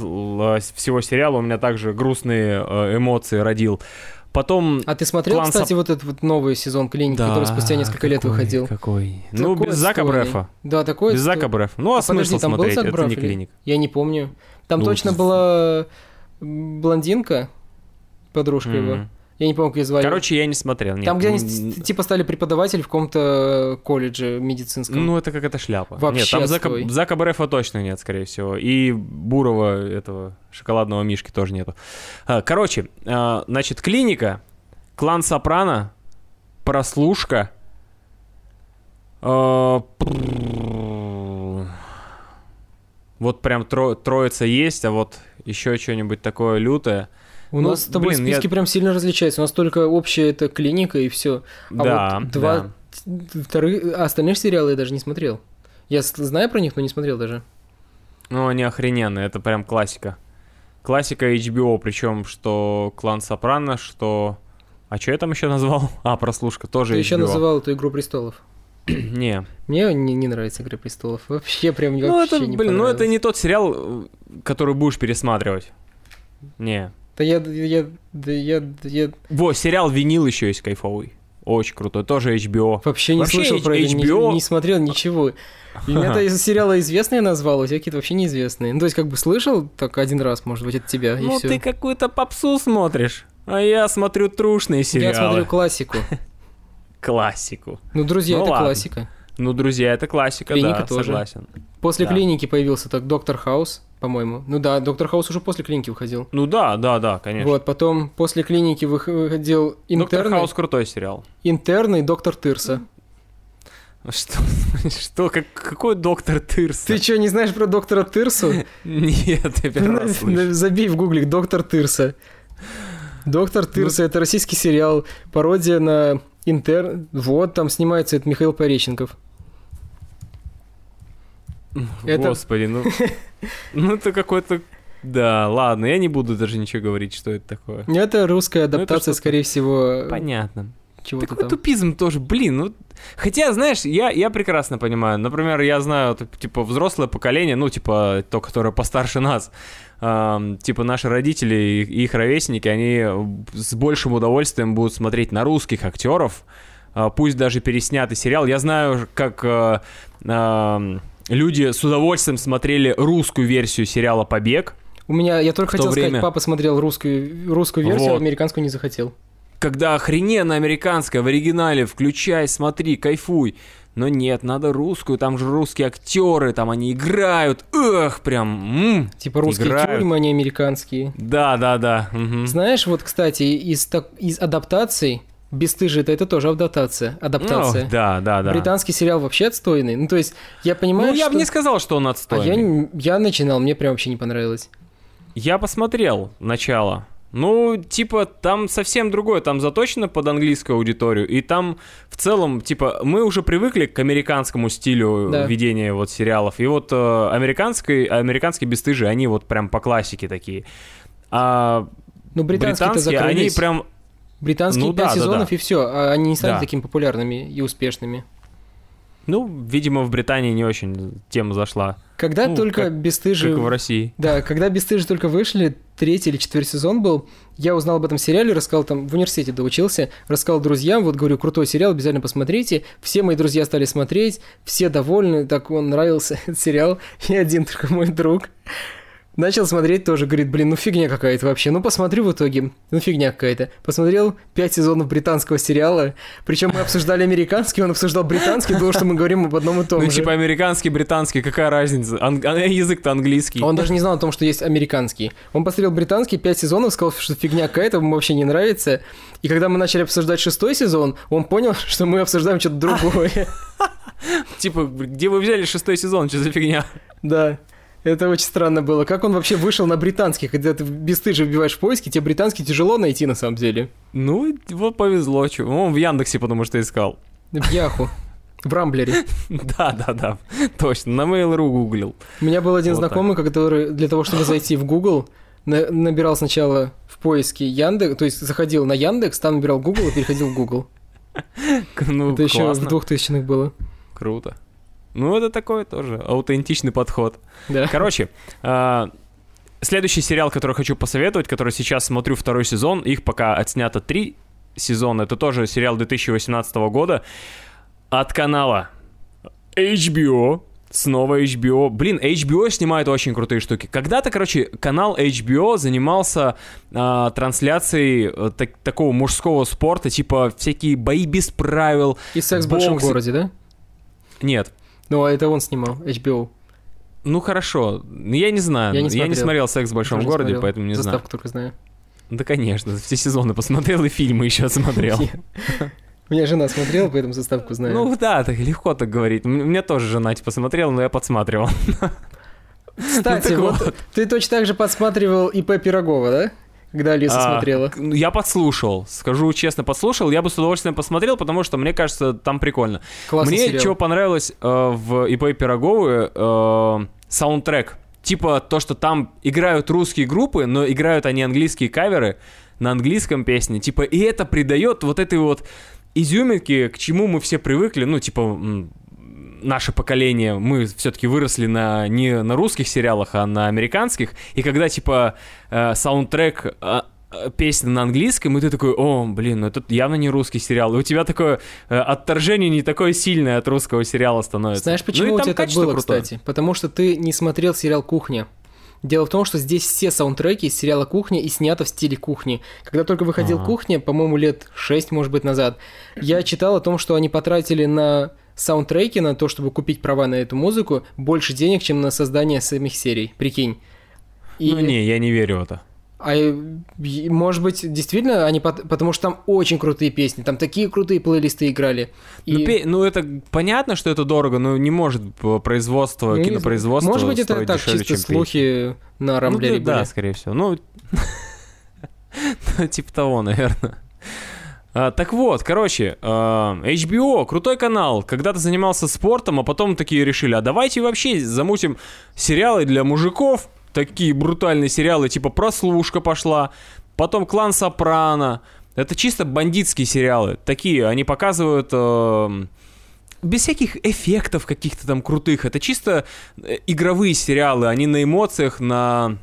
э, всего сериала у меня также грустные э, эмоции родил. Потом... А ты смотрел, Клан кстати, вот этот вот новый сезон «Клиники», который спустя несколько лет какой, выходил? Какой? Ну, Такой без Зака. Брефа. Да, такой Без Зака Брефа. Ну, а, А подожди, смысл там был смотреть? Зак Это Брафф не клиника. Я не помню. Там Ну, точно была блондинка, подружка его. Я не помню, как ее звали. Короче, я не смотрел. нет. там, где они типа стали преподаватель в каком-то колледже медицинском. Ну, это какая-то шляпа. Вообще Нет, там Зака. Зака Брефа точно нет, скорее всего. И Бурова, этого шоколадного мишки тоже нету. А, Короче, а, значит, клиника, клан Сопрано, прослушка. а, Вот прям тро- троица есть, а вот еще что-нибудь такое лютое. У ну, нас с тобой блин, я- списки прям сильно различаются. У нас только общая это клиника и все. А да, вот два да. вторых, а остальные сериалы я даже не смотрел. Я знаю про них, но не смотрел даже. Ну, они охрененные, это прям классика. Классика HBO, причем что клан Сопрано, что... А что я там еще назвал? А, прослушка, тоже Ты HBO. еще называл эту Игру престолов. Не. Мне не, не нравится Игра престолов. Вообще прям Ну, вообще это, не блин, ну это не тот сериал, э, который будешь пересматривать. Не. Да я, я, да я, да я Во, сериал «Винил» еще есть кайфовый. Очень крутой, тоже HBO. вообще не Вообще слышал про это, не- HBO не, смотрел ничего. И это из сериала известные назвал, а у тебя какие-то вообще неизвестные. Ну, то есть, как бы слышал, так один раз, может быть, от тебя, Ну, ты какую-то попсу смотришь, а я смотрю трушные сериалы. Я смотрю классику. Классику. Ну, друзья, Ну, это классика. Ну, друзья, это классика, да, согласен. После клиники появился так Доктор Хаус, по-моему. Ну да, Доктор Хаус уже после клиники выходил. Ну да, да, да, конечно. Вот, потом после клиники вых- выходил Доктор интерны, Хаус крутой сериал. интерны и Доктор Тырса. Что? Что? Как, какой доктор Тырс? Ты что, не знаешь про Доктора Тырсу? Нет, я первый раз слышу. Забей в гуглик Доктор Тырса. Доктор Ну, Тырса это российский сериал, пародия на интер. Вот там снимается это Михаил Пореченков. Это- Господи, ну... Ну это какой-то... Да, ладно, я не буду даже ничего говорить, что это такое. Это русская адаптация, что-то скорее всего, Понятно. чего-то Такой там. тупизм тоже, блин, ну... Хотя, знаешь, я, я прекрасно понимаю. Например, я знаю, типа, взрослое поколение, ну, типа, то, которое постарше нас, ам, типа, наши родители и их ровесники, они с большим удовольствием будут смотреть на русских актеров, а, пусть даже переснятый сериал. Я знаю, как а, ам, люди с удовольствием смотрели русскую версию сериала «Побег», У меня, я только хотел время- сказать, папа смотрел русскую, русскую версию, Вот. а американскую не захотел. когда охрененно американская в оригинале, включай, смотри, кайфуй. Но нет, надо русскую, там же русские актеры, там они играют, эх, прям, м. Типа русские Играют. тюрьмы, а не американские. да, да, да, мгм. Знаешь, вот, кстати, из, так- из адаптаций, бесстыжие это, это тоже адаптация. адаптация. Ну, да, да, да. Британский сериал вообще отстойный. Ну, то есть, я понимаю, Ну, я что... бы не сказал, что он А отстойный. я, не- я начинал, мне прям вообще не понравилось. Я посмотрел начало. Ну, типа, там совсем другое, там заточено под английскую аудиторию, и там в целом, типа, мы уже привыкли к американскому стилю Да. ведения вот сериалов, и вот э, американской, американские бесстыжие, они вот прям по классике такие. А Ну, британские-то британские, они прям Британские Ну пять да, да, сезонов да. и все, а они не стали Да. такими популярными и успешными. Ну, видимо, в Британии не очень тема зашла, Когда Ну, только как- бесстыжие... как в России. Да, когда «Бесстыжие» только вышли, третий или четвертый сезон был, я узнал об этом сериале, рассказал там, в университете доучился, рассказал друзьям, вот говорю, крутой сериал, обязательно посмотрите. Все мои друзья стали смотреть, все довольны, так он нравился, этот сериал. И один только мой друг начал смотреть тоже, говорит, блин, ну фигня какая-то вообще. Ну посмотрю в итоге, ну фигня какая-то. Посмотрел пять сезонов британского сериала, причем мы обсуждали американский, он обсуждал британский, думал, что мы говорим об одном и том Ну, же. типа американский, британский, какая разница? Ан- а язык-то английский. Он даже не знал о том, что есть американский. Он посмотрел британский, пять сезонов, сказал, что фигня какая-то, ему вообще не нравится. И когда мы начали обсуждать шестой сезон, он понял, что мы обсуждаем что-то другое. Типа, где вы взяли шестой сезон? Что за фигня? Да. Это очень странно было. Как он вообще вышел на британский, когда ты бесстыже вбиваешь в поиски, тебе британский тяжело найти на самом деле. Ну, вот повезло. чё. Он в Яндексе, потому что искал. В Яху. В Рамблере. Да, да, да. Точно. На Mail.ru гуглил. У меня был один Вот так. знакомый, который для того, чтобы зайти в Google, на- набирал сначала в поиске Яндекс, то есть заходил на Яндекс, там набирал Google и переходил в Google. Ну, Это еще в 2000-х было. Круто. Ну, это такой тоже аутентичный подход. Да. Короче, а, следующий сериал, который хочу посоветовать, который сейчас смотрю второй сезон, их пока отснято три сезона, это тоже сериал 2018 года от канала HBO. Снова HBO. Блин, HBO снимает очень крутые штуки. Когда-то, короче, канал HBO занимался а, трансляцией э, так- такого мужского спорта, типа всякие бои без правил. И секс в большом городе, да? Нет, Ну, а это он снимал, HBO. ну хорошо. Я не знаю. Я не Я не смотрел. смотрел «Секс в большом Тоже не городе», смотрел. поэтому не знаю. Заставку только знаю. Да, конечно, все сезоны посмотрел и фильмы еще смотрел. У меня жена смотрела, поэтому заставку знаю. Ну да, так легко так говорить. У меня тоже жена типа смотрела, но я подсматривал. Кстати, ну так вот ты точно так же подсматривал ИП Пирогова, да? Когда Алиса А, смотрела. ну, Я подслушал, скажу честно, подслушал. Я бы с удовольствием посмотрел, потому что мне кажется, там прикольно. Классный мне сериал. чего понравилось э, в ИП Пироговы, э, саундтрек. Типа то, что там играют русские группы, но играют они английские каверы на английском песне. Типа, и это придает вот этой вот изюминки, к чему мы все привыкли. Ну, типа, наше поколение, мы все-таки выросли на, не на русских сериалах, а на американских. И когда, типа, э, саундтрек а, э, песня на английском, и ты такой, о, блин, ну это явно не русский сериал. И у тебя такое э, отторжение не такое сильное от русского сериала становится. Знаешь, Ну почему и у тебя так было, крутое. кстати? Потому что ты не смотрел сериал «Кухня». Дело в том, что здесь все саундтреки из сериала «Кухня» и снято в стиле кухни. Когда только выходил Ага. «Кухня», по-моему, лет 6, может быть, назад, я читал о том, что они потратили на саундтреки, на то, чтобы купить права на эту музыку, больше денег, чем на создание самих серий. Прикинь. И- Ну не, я не верю в это. А может быть, действительно, они пот- потому что там очень крутые песни, там такие крутые плейлисты играли. Ну, И- пе- ну, это понятно, что это дорого, но не может производство, Ну, кинопроизводство Может быть, это так, дешевле, чисто чем песни. слухи на Ну, Рамблере да, да, были. скорее всего. Ну, ну, типа того, наверное. А, так вот, короче, а, HBO, крутой канал. Когда-то занимался спортом, а потом такие решили, а давайте вообще замутим сериалы для мужиков. Такие брутальные сериалы, типа «Прослушка» пошла, потом «Клан Сопрано». Это чисто бандитские сериалы. Такие, они показывают... эм, без всяких эффектов каких-то там крутых. Это чисто э, игровые сериалы. Они на эмоциях, на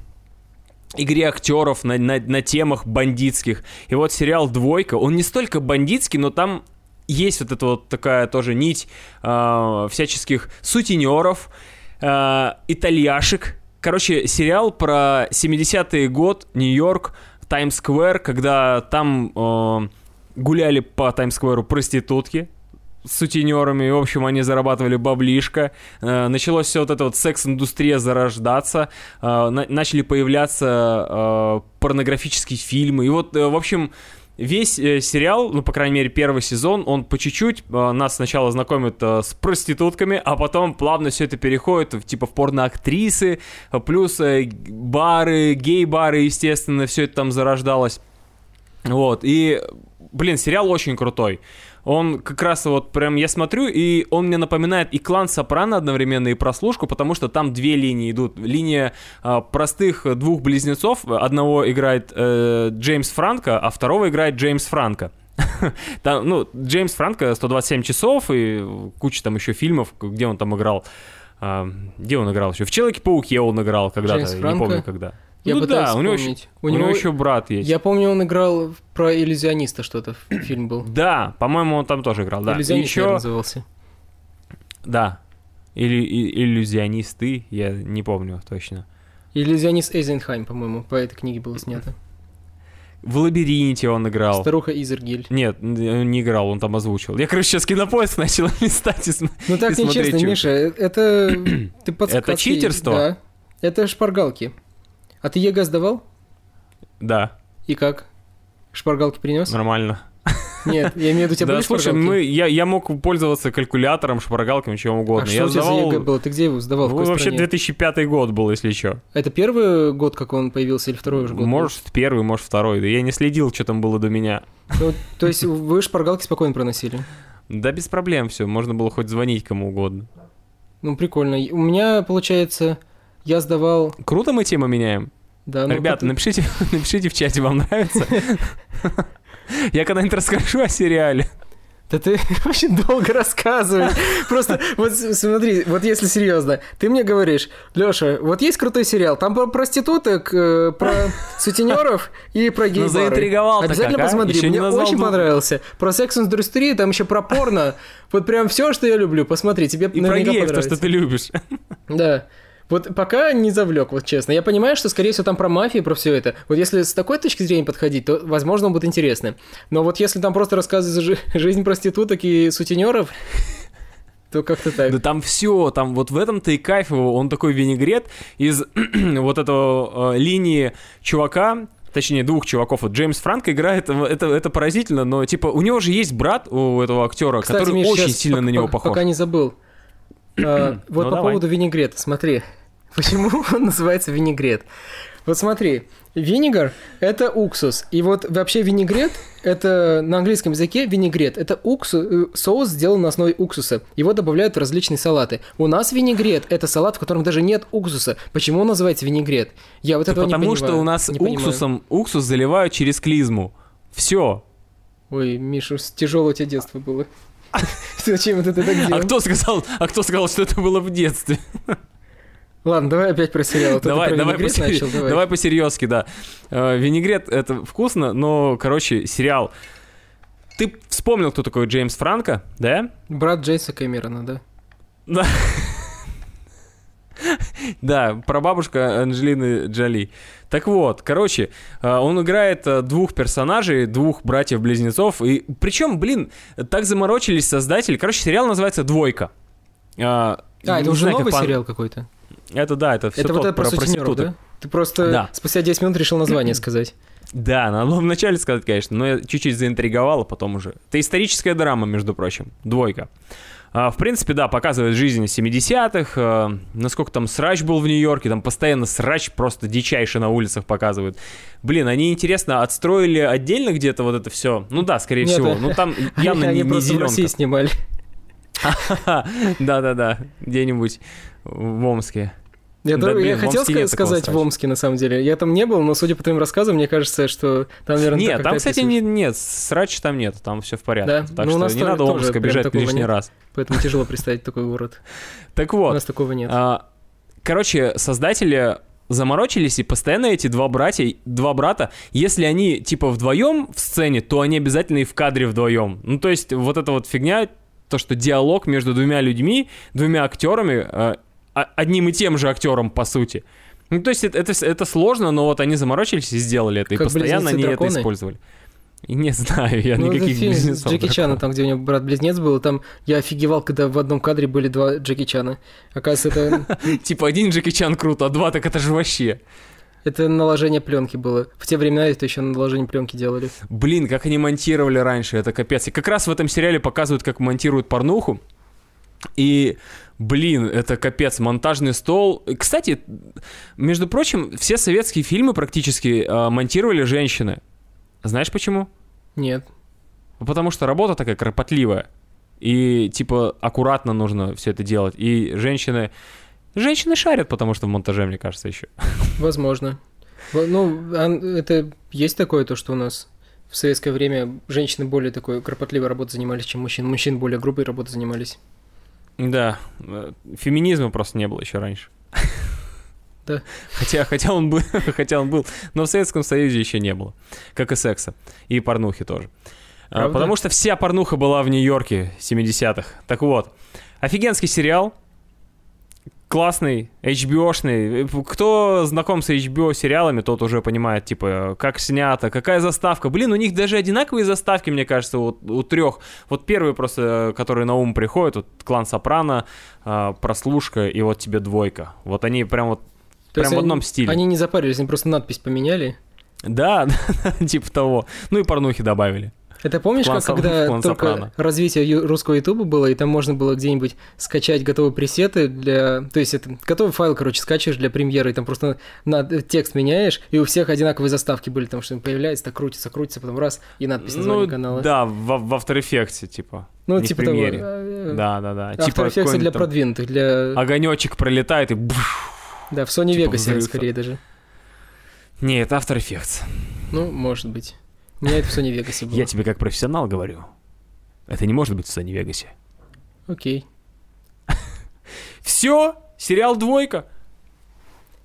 игре актеров, на, на, на темах бандитских. И вот сериал «Двойка», он не столько бандитский, но там есть вот эта вот такая тоже нить э, всяческих сутенеров, э, итальяшек. Короче, сериал про 70-й год, Нью-Йорк, Таймс-сквер, когда там э, гуляли по Таймс-скверу проститутки, сутенерами, в общем, они зарабатывали баблишко. Э, началось все вот это вот секс-индустрия зарождаться, э, на- начали появляться э, порнографические фильмы. И вот, в общем, весь сериал, ну, по крайней мере, первый сезон, он по чуть-чуть нас сначала знакомит с проститутками, а потом плавно все это переходит в, типа в порноактрисы, э, плюс бары, гей-бары, естественно, все это там зарождалось. Вот, и, блин, сериал очень крутой. Он как раз вот прям я смотрю, и он мне напоминает и клан Сопрано одновременно, и прослушку, потому что там две линии идут. Линия э, простых двух близнецов. Одного играет э, Джеймс Франко, а второго играет Джеймс Франко. Там, ну, Джеймс Франко 127 часов и куча там еще фильмов, где он там играл. А, где он играл еще? В Человеке-пауке он играл когда-то, не помню когда. Я ну да, у него, еще, у, у него еще брат есть. Я помню, он играл про иллюзиониста что-то, фильм был. Да, по-моему, он там тоже играл, да. Иллюзионист еще... назывался. Да. Или иллюзионисты, я не помню точно. Иллюзионист Эйзенхайм, по-моему, по этой книге было снято. В лабиринте он играл. Старуха Изергиль. Нет, не играл, он там озвучил. Я, короче, сейчас кинопоиск начал листать и Ну так нечестно. Миша, это... Ты Это читерство? Да. Это шпаргалки. А ты ЕГЭ сдавал? Да. И как? Шпаргалки принес? Нормально. Нет, я имею в виду, у тебя да, были слушай, шпаргалки? мы, я, я мог пользоваться калькулятором, шпаргалками, чем угодно. А я что у тебя сдавал... за ЕГЭ было? Ты где его сдавал? Ну, вообще стране? 2005 год был, если что. Это первый год, как он появился, или второй уже год? был? Может, первый, может, второй. Да я не следил, что там было до меня. Ну, то есть вы шпаргалки спокойно проносили? Да без проблем все, можно было хоть звонить кому угодно. Ну, прикольно. У меня, получается, я сдавал... Круто мы тему меняем? Да, ну, Ребята, потом- напишите, напишите в чате, вам нравится? Я когда-нибудь расскажу о сериале. Да ты очень долго рассказываешь. Просто вот смотри, вот если серьезно, ты мне говоришь, Лёша, вот есть крутой сериал, там про проституток, э, про сутенеров и про гей Ну, заинтриговал-то Обязательно как, а? посмотри, не мне очень двух. понравился. Про секс-индустрию, там еще про порно. Вот прям все, что я люблю. Посмотри, тебе И про геев, то, что ты любишь. Да. Вот пока не завлек, вот честно. Я понимаю, что, скорее всего, там про мафию, про все это. Вот если с такой точки зрения подходить, то, возможно, будет интересно. Но вот если там просто рассказывать жи- жизнь проституток и сутенеров, то как-то так. Да там все, там вот в этом-то и кайф его. Он такой винегрет из вот этого э, линии чувака, точнее двух чуваков. Вот Джеймс Франк играет, это, это поразительно, но типа у него же есть брат у этого актера, Кстати, который Миш, очень сильно на него похож. Пока не забыл. А, Вот Ну, по давай. поводу винегрета, смотри. Почему он называется винегрет? Вот смотри, винегар – это уксус. И вот вообще винегрет – это на английском языке винегрет. Это уксус, э, соус, сделан на основе уксуса. Его добавляют в различные салаты. У нас винегрет – это салат, в котором даже нет уксуса. Почему он называется винегрет? Я вот Да этого потому не что понимаю, у нас не понимаю. уксусом уксус заливают через клизму. Все. Ой, Миша, тяжелое у тебя детство было. Зачем это так А делал? кто сказал, а кто сказал, что это было в детстве? Ладно, давай опять про сериал. А ты давай, давай, посери- начал, давай. давай по-серьезки, да. Э, Винегрет это вкусно, но, короче, сериал. Ты вспомнил, кто такой Джеймс Франко, да? Брат Джейса Кэмерона, да? Да. Да, прабабушка Анджелины Джоли. Так вот, короче, э, он играет э, двух персонажей, двух братьев-близнецов. И причем, блин, так заморочились создатели. Короче, сериал называется «Двойка». А, А, это уже знаю, как новый по- сериал какой-то? Это да, это все Это вот это про сутенеров, да? Ты просто Да. спустя 10 минут решил название сказать. Да, надо было вначале сказать, конечно, но я чуть-чуть заинтриговал, а потом уже. Это историческая драма, между прочим, двойка. А, в принципе, да, показывает жизнь 70-х, а, насколько там срач был в Нью-Йорке, там постоянно срач просто дичайший на улицах показывают. Блин, они, интересно, отстроили отдельно где-то вот это все? Ну да, скорее Нет, всего. а- Ну там явно Они не, не зеленка. снимали. Да-да-да, где-нибудь в Омске. Я, Да, блин, я в хотел такого сказать в. Омске, на самом деле. Я там не был, но судя по твоим рассказам, мне кажется, что там, наверное, Нет, там, кстати, не, нет, срача там нет, там все в порядке. Да? Так Ну, у что нас не надо Омска бежать лишний нет. раз. Поэтому тяжело представить такой город. Так У вот, нас такого нет. А, короче, создатели заморочились, и постоянно эти два братья, два брата, если они типа вдвоем в сцене, то они обязательно и в кадре вдвоем. Ну, то есть, вот эта вот фигня, то, что диалог между двумя людьми, двумя актерами, а- одним и тем же актером, по сути. Ну, то есть, это, это, это сложно, но вот они заморочились и сделали это, и Как постоянно они это близнецы-драконы? использовали. И не знаю, я Ну, это никаких фильм близнецов. Джеки Чаном, там, где у него брат-близнец был, там я офигевал, когда в одном кадре были два Джеки Чана. Оказывается, это, Типа один Джеки Чан круто, а два так это же вообще. это наложение пленки было. В те времена это еще наложение пленки делали. Блин, как они монтировали раньше, это капец. И как раз в этом сериале показывают, как монтируют порнуху. И, блин, это капец, монтажный стол. Кстати, между прочим, все советские фильмы практически э, монтировали женщины. Знаешь почему? Нет. Потому что работа такая кропотливая. И, типа, аккуратно нужно все это делать. И женщины... Женщины шарят, потому что в монтаже, мне кажется, еще. Возможно. Ну, это есть такое, то, что у нас в советское время женщины более такой кропотливой работой занимались, чем мужчины. Мужчины более грубой работой занимались. Да, э, феминизма просто не было еще раньше. Да. Хотя, хотя, он был, хотя он был, но в Советском Союзе еще не было. Как и секса. И порнухи тоже. А, Правда? Потому что вся порнуха была в Нью-Йорке 70-х. Так вот, офигенский сериал классный, HBO-шный. Кто знаком с HBO сериалами, тот уже понимает, типа, как снято, какая заставка. Блин, у них даже одинаковые заставки, мне кажется, вот у трех. Вот первый просто, который на ум приходит, вот клан Сопрано, а, прослушка и вот тебе двойка. Вот они прям вот То прям в одном они, стиле. Они не запарились, они просто надпись поменяли. Да, типа того. Ну и порнухи добавили. Это помнишь, как когда только сопрано. развитие русского ютуба было, и там можно было где-нибудь скачать готовые пресеты для... То есть это готовый файл, короче, скачиваешь для премьеры, и там просто на текст меняешь, и у всех одинаковые заставки были, там что появляется, так крутится, крутится, потом раз, и надпись названия ну, канала. да, в, в After Effects, типа. Ну, типа того. Э, да, да, да. After типа Effects для продвинутых, для... Огонечек пролетает и... Да, в Sony типа Vegas скорее даже. Не, это After Effects. Ну, может быть. У меня это в Sony Vegas было. Я тебе как профессионал говорю. Это не может быть в Sony Vegas. Окей. Все, сериал двойка.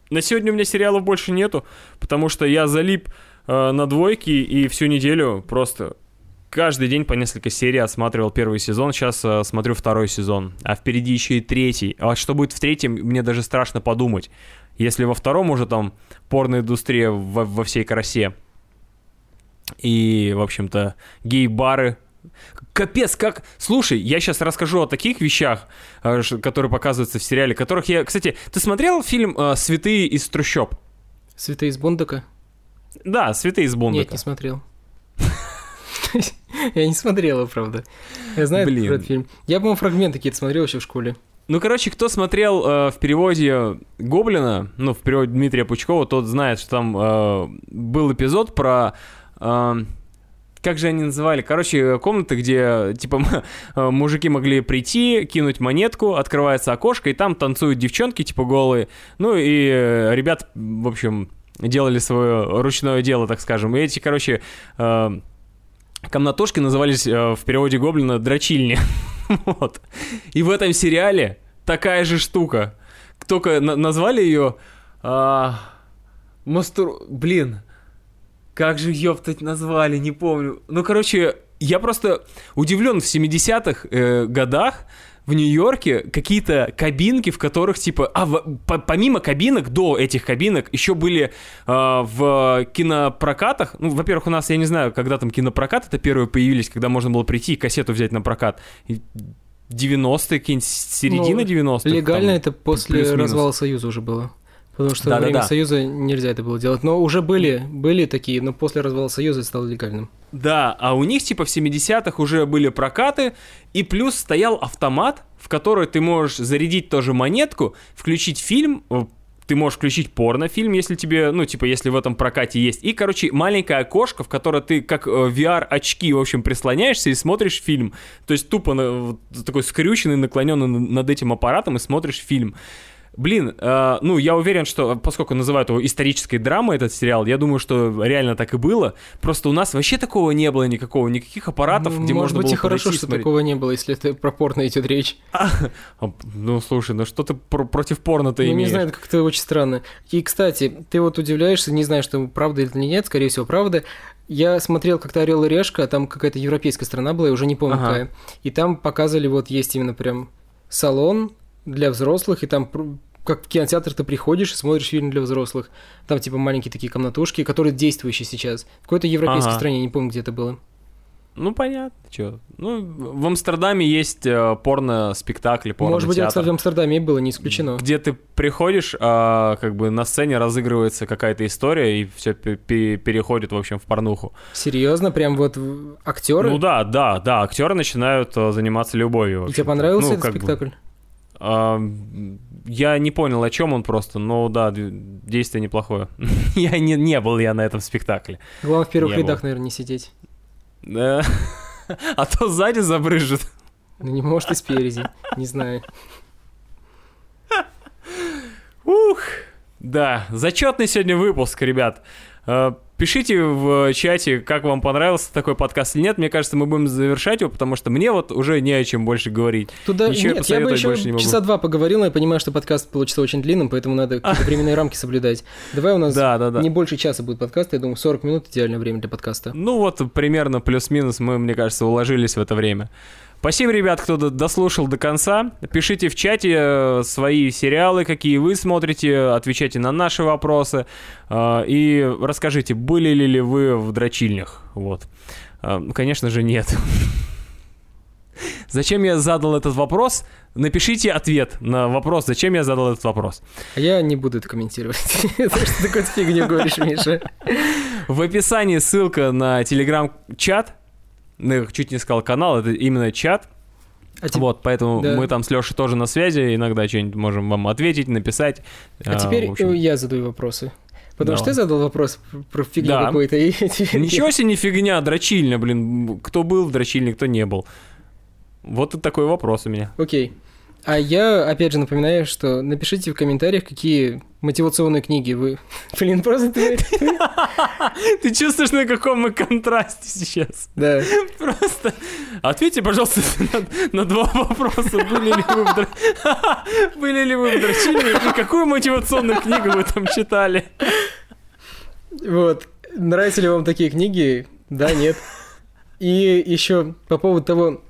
На сегодня у меня сериалов больше нету, потому что я залип э, на двойке и всю неделю просто каждый день по несколько серий осматривал первый сезон, сейчас э, смотрю второй сезон, а впереди еще и третий. А что будет в третьем, мне даже страшно подумать. Если во втором уже там порноиндустрия во, во всей красе, и, в общем-то, гей-бары. Капец, как... Слушай, я сейчас расскажу о таких вещах, э, которые показываются в сериале, которых я... Кстати, ты смотрел фильм э, «Святые из трущоб»? «Святые из Бондока»? Да, «Святые из Бондока». Нет, не смотрел. Я не смотрел его, правда. Я знаю Блин. этот фильм. Я, по-моему, фрагменты какие-то смотрел еще в школе. Ну, короче, кто смотрел э, в переводе Гоблина, ну, в переводе Дмитрия Пучкова, тот знает, что там э, был эпизод про как же они называли? Короче, комната, где, типа, мужики могли прийти, кинуть монетку, открывается окошко, и там танцуют девчонки, типа, голые. Ну, и э, ребят, в общем, делали свое ручное дело, так скажем. И эти, короче, э, комнатушки назывались э, в переводе Гоблина дрочильни. вот. И в этом сериале такая же штука. Только назвали ее... А, мастур... Блин, как же, ёптать, назвали, не помню. Ну, короче, я просто удивлен в 70-х э, годах в Нью-Йорке какие-то кабинки, в которых типа... А, в, по, помимо кабинок, до этих кабинок, еще были э, в кинопрокатах. Ну, во-первых, у нас, я не знаю, когда там кинопрокат это первые появились, когда можно было прийти и кассету взять на прокат. 90-е, какие-нибудь середина ну, 90-х. Легально там, это после развала Союза уже было. Потому что да, во время да, да. Союза нельзя это было делать. Но уже были, были такие, но после развала Союза это стало легальным. Да, а у них типа в 70-х уже были прокаты, и плюс стоял автомат, в который ты можешь зарядить тоже монетку, включить фильм, э, ты можешь включить порнофильм, если тебе, ну, типа, если в этом прокате есть. И, короче, маленькое окошко, в которое ты, как э, VR-очки, в общем, прислоняешься и смотришь фильм. То есть тупо на, такой скрюченный, наклоненный над этим аппаратом и смотришь фильм. Блин, э, ну, я уверен, что, поскольку называют его исторической драмой этот сериал, я думаю, что реально так и было. Просто у нас вообще такого не было никакого, никаких аппаратов, ну, где может можно быть, было и хорошо, что смотреть. такого не было, если это про порно идет речь. А, ну, слушай, ну что ты про против порно-то ну, имеешь? не знаю, как-то очень странно. И, кстати, ты вот удивляешься, не знаю, что правда или нет, скорее всего, правда. Я смотрел как-то «Орел и решка», там какая-то европейская страна была, я уже не помню ага. какая. И там показывали, вот есть именно прям салон для взрослых, и там как в кинотеатр ты приходишь и смотришь фильм для взрослых. Там типа маленькие такие комнатушки, которые действующие сейчас. В какой-то европейской ага. стране, не помню, где это было. Ну, понятно, что. Ну, в Амстердаме есть э, порно-спектакли, порно Может быть, это в Амстердаме и было, не исключено. Где ты приходишь, а как бы на сцене разыгрывается какая-то история, и все переходит, в общем, в порнуху. Серьезно? Прям вот актеры? Ну да, да, да, актеры начинают э, заниматься любовью. И тебе понравился ну, этот спектакль? Бы... Я не понял, о чем он просто, но да, действие неплохое. я не, не был я на этом спектакле. Главное, в первых не рядах, был. наверное, не сидеть. Да. А то сзади забрыжет. Ну, не может и спереди, не знаю. Ух, да, зачетный сегодня выпуск, ребят. Пишите в чате, как вам понравился такой подкаст или нет. Мне кажется, мы будем завершать его, потому что мне вот уже не о чем больше говорить. Туда Ничего нет, я бы еще больше не могу. часа два поговорил, но я понимаю, что подкаст получится очень длинным, поэтому надо какие-то временные рамки соблюдать. Давай у нас Да, да, да. не больше часа будет подкаст, я думаю, 40 минут идеальное время для подкаста. Ну вот, примерно плюс-минус мы, мне кажется, уложились в это время. Спасибо, ребят, кто дослушал до конца. Пишите в чате э, свои сериалы, какие вы смотрите, отвечайте на наши вопросы э, и расскажите, были ли вы в дрочильнях. Вот. Э, Конечно же, нет. Зачем я задал этот вопрос? Напишите ответ на вопрос, зачем я задал этот вопрос. А я не буду это комментировать. Потому что ты какую-то фигню говоришь, Миша. В описании ссылка на телеграм-чат. Ну, чуть не сказал канал, это именно чат. А те- Вот, поэтому Да. мы там с Лешей тоже на связи, иногда что-нибудь можем вам ответить, написать. А теперь в общем, я задаю вопросы. Потому что Давай. ты задал вопрос пр- про фигню Да. какой-то. и теперь Ничего себе не фигня, дрочильня, блин. Кто был в дрочильне, кто не был. Вот такой вопрос у меня. Окей. А я, опять же, напоминаю, что напишите в комментариях, какие мотивационные книги вы... Блин, просто ты... Ты чувствуешь, на каком мы контрасте сейчас? Да. Просто ответьте, пожалуйста, на, два вопроса. Были ли вы в, Были ли вы в и какую мотивационную книгу вы там читали? Вот. Нравятся ли вам такие книги? Да, нет. И еще по поводу того,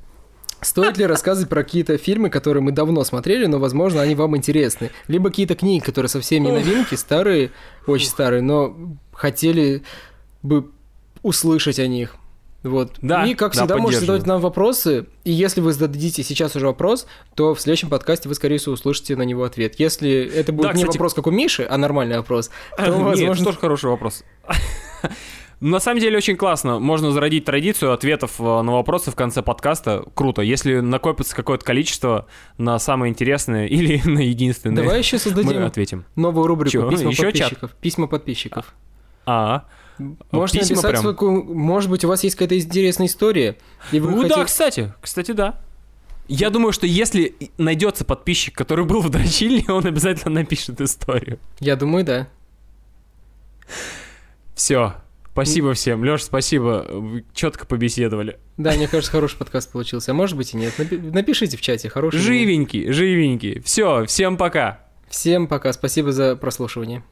стоит ли рассказывать про какие-то фильмы, которые мы давно смотрели, но, возможно, они вам интересны. Либо какие-то книги, которые совсем не новинки, старые, очень старые, но хотели бы услышать о них. Вот. Да, и, как да, всегда, можете задавать нам вопросы. И если вы зададите сейчас уже вопрос, то в следующем подкасте вы, скорее всего, услышите на него ответ. Если это будет Да, не кстати- вопрос, как у Миши, а нормальный вопрос, то, Нет, возможно, это тоже хороший вопрос. На самом деле очень классно. Можно зародить традицию ответов э, на вопросы в конце подкаста. Круто. Если накопится какое-то количество на самое интересное или на единственное, Давай еще мы создадим ответим. новую рубрику Чё? письма чат? подписчиков. Письма подписчиков. А, Можете письма написать, прям? свою может быть, у вас есть какая-то интересная история. И вы ну да, хотите- кстати, кстати, да. Я думаю, что если найдется подписчик, который был в дрочильне, он обязательно напишет историю. Я думаю, да. Все. Спасибо всем. Леш, спасибо. Вы четко побеседовали. Да, мне кажется, хороший подкаст получился. А может быть и нет. Напи- Напишите в чате, хороший. Живенький, живенький. Все, всем пока. Всем пока. Спасибо за прослушивание.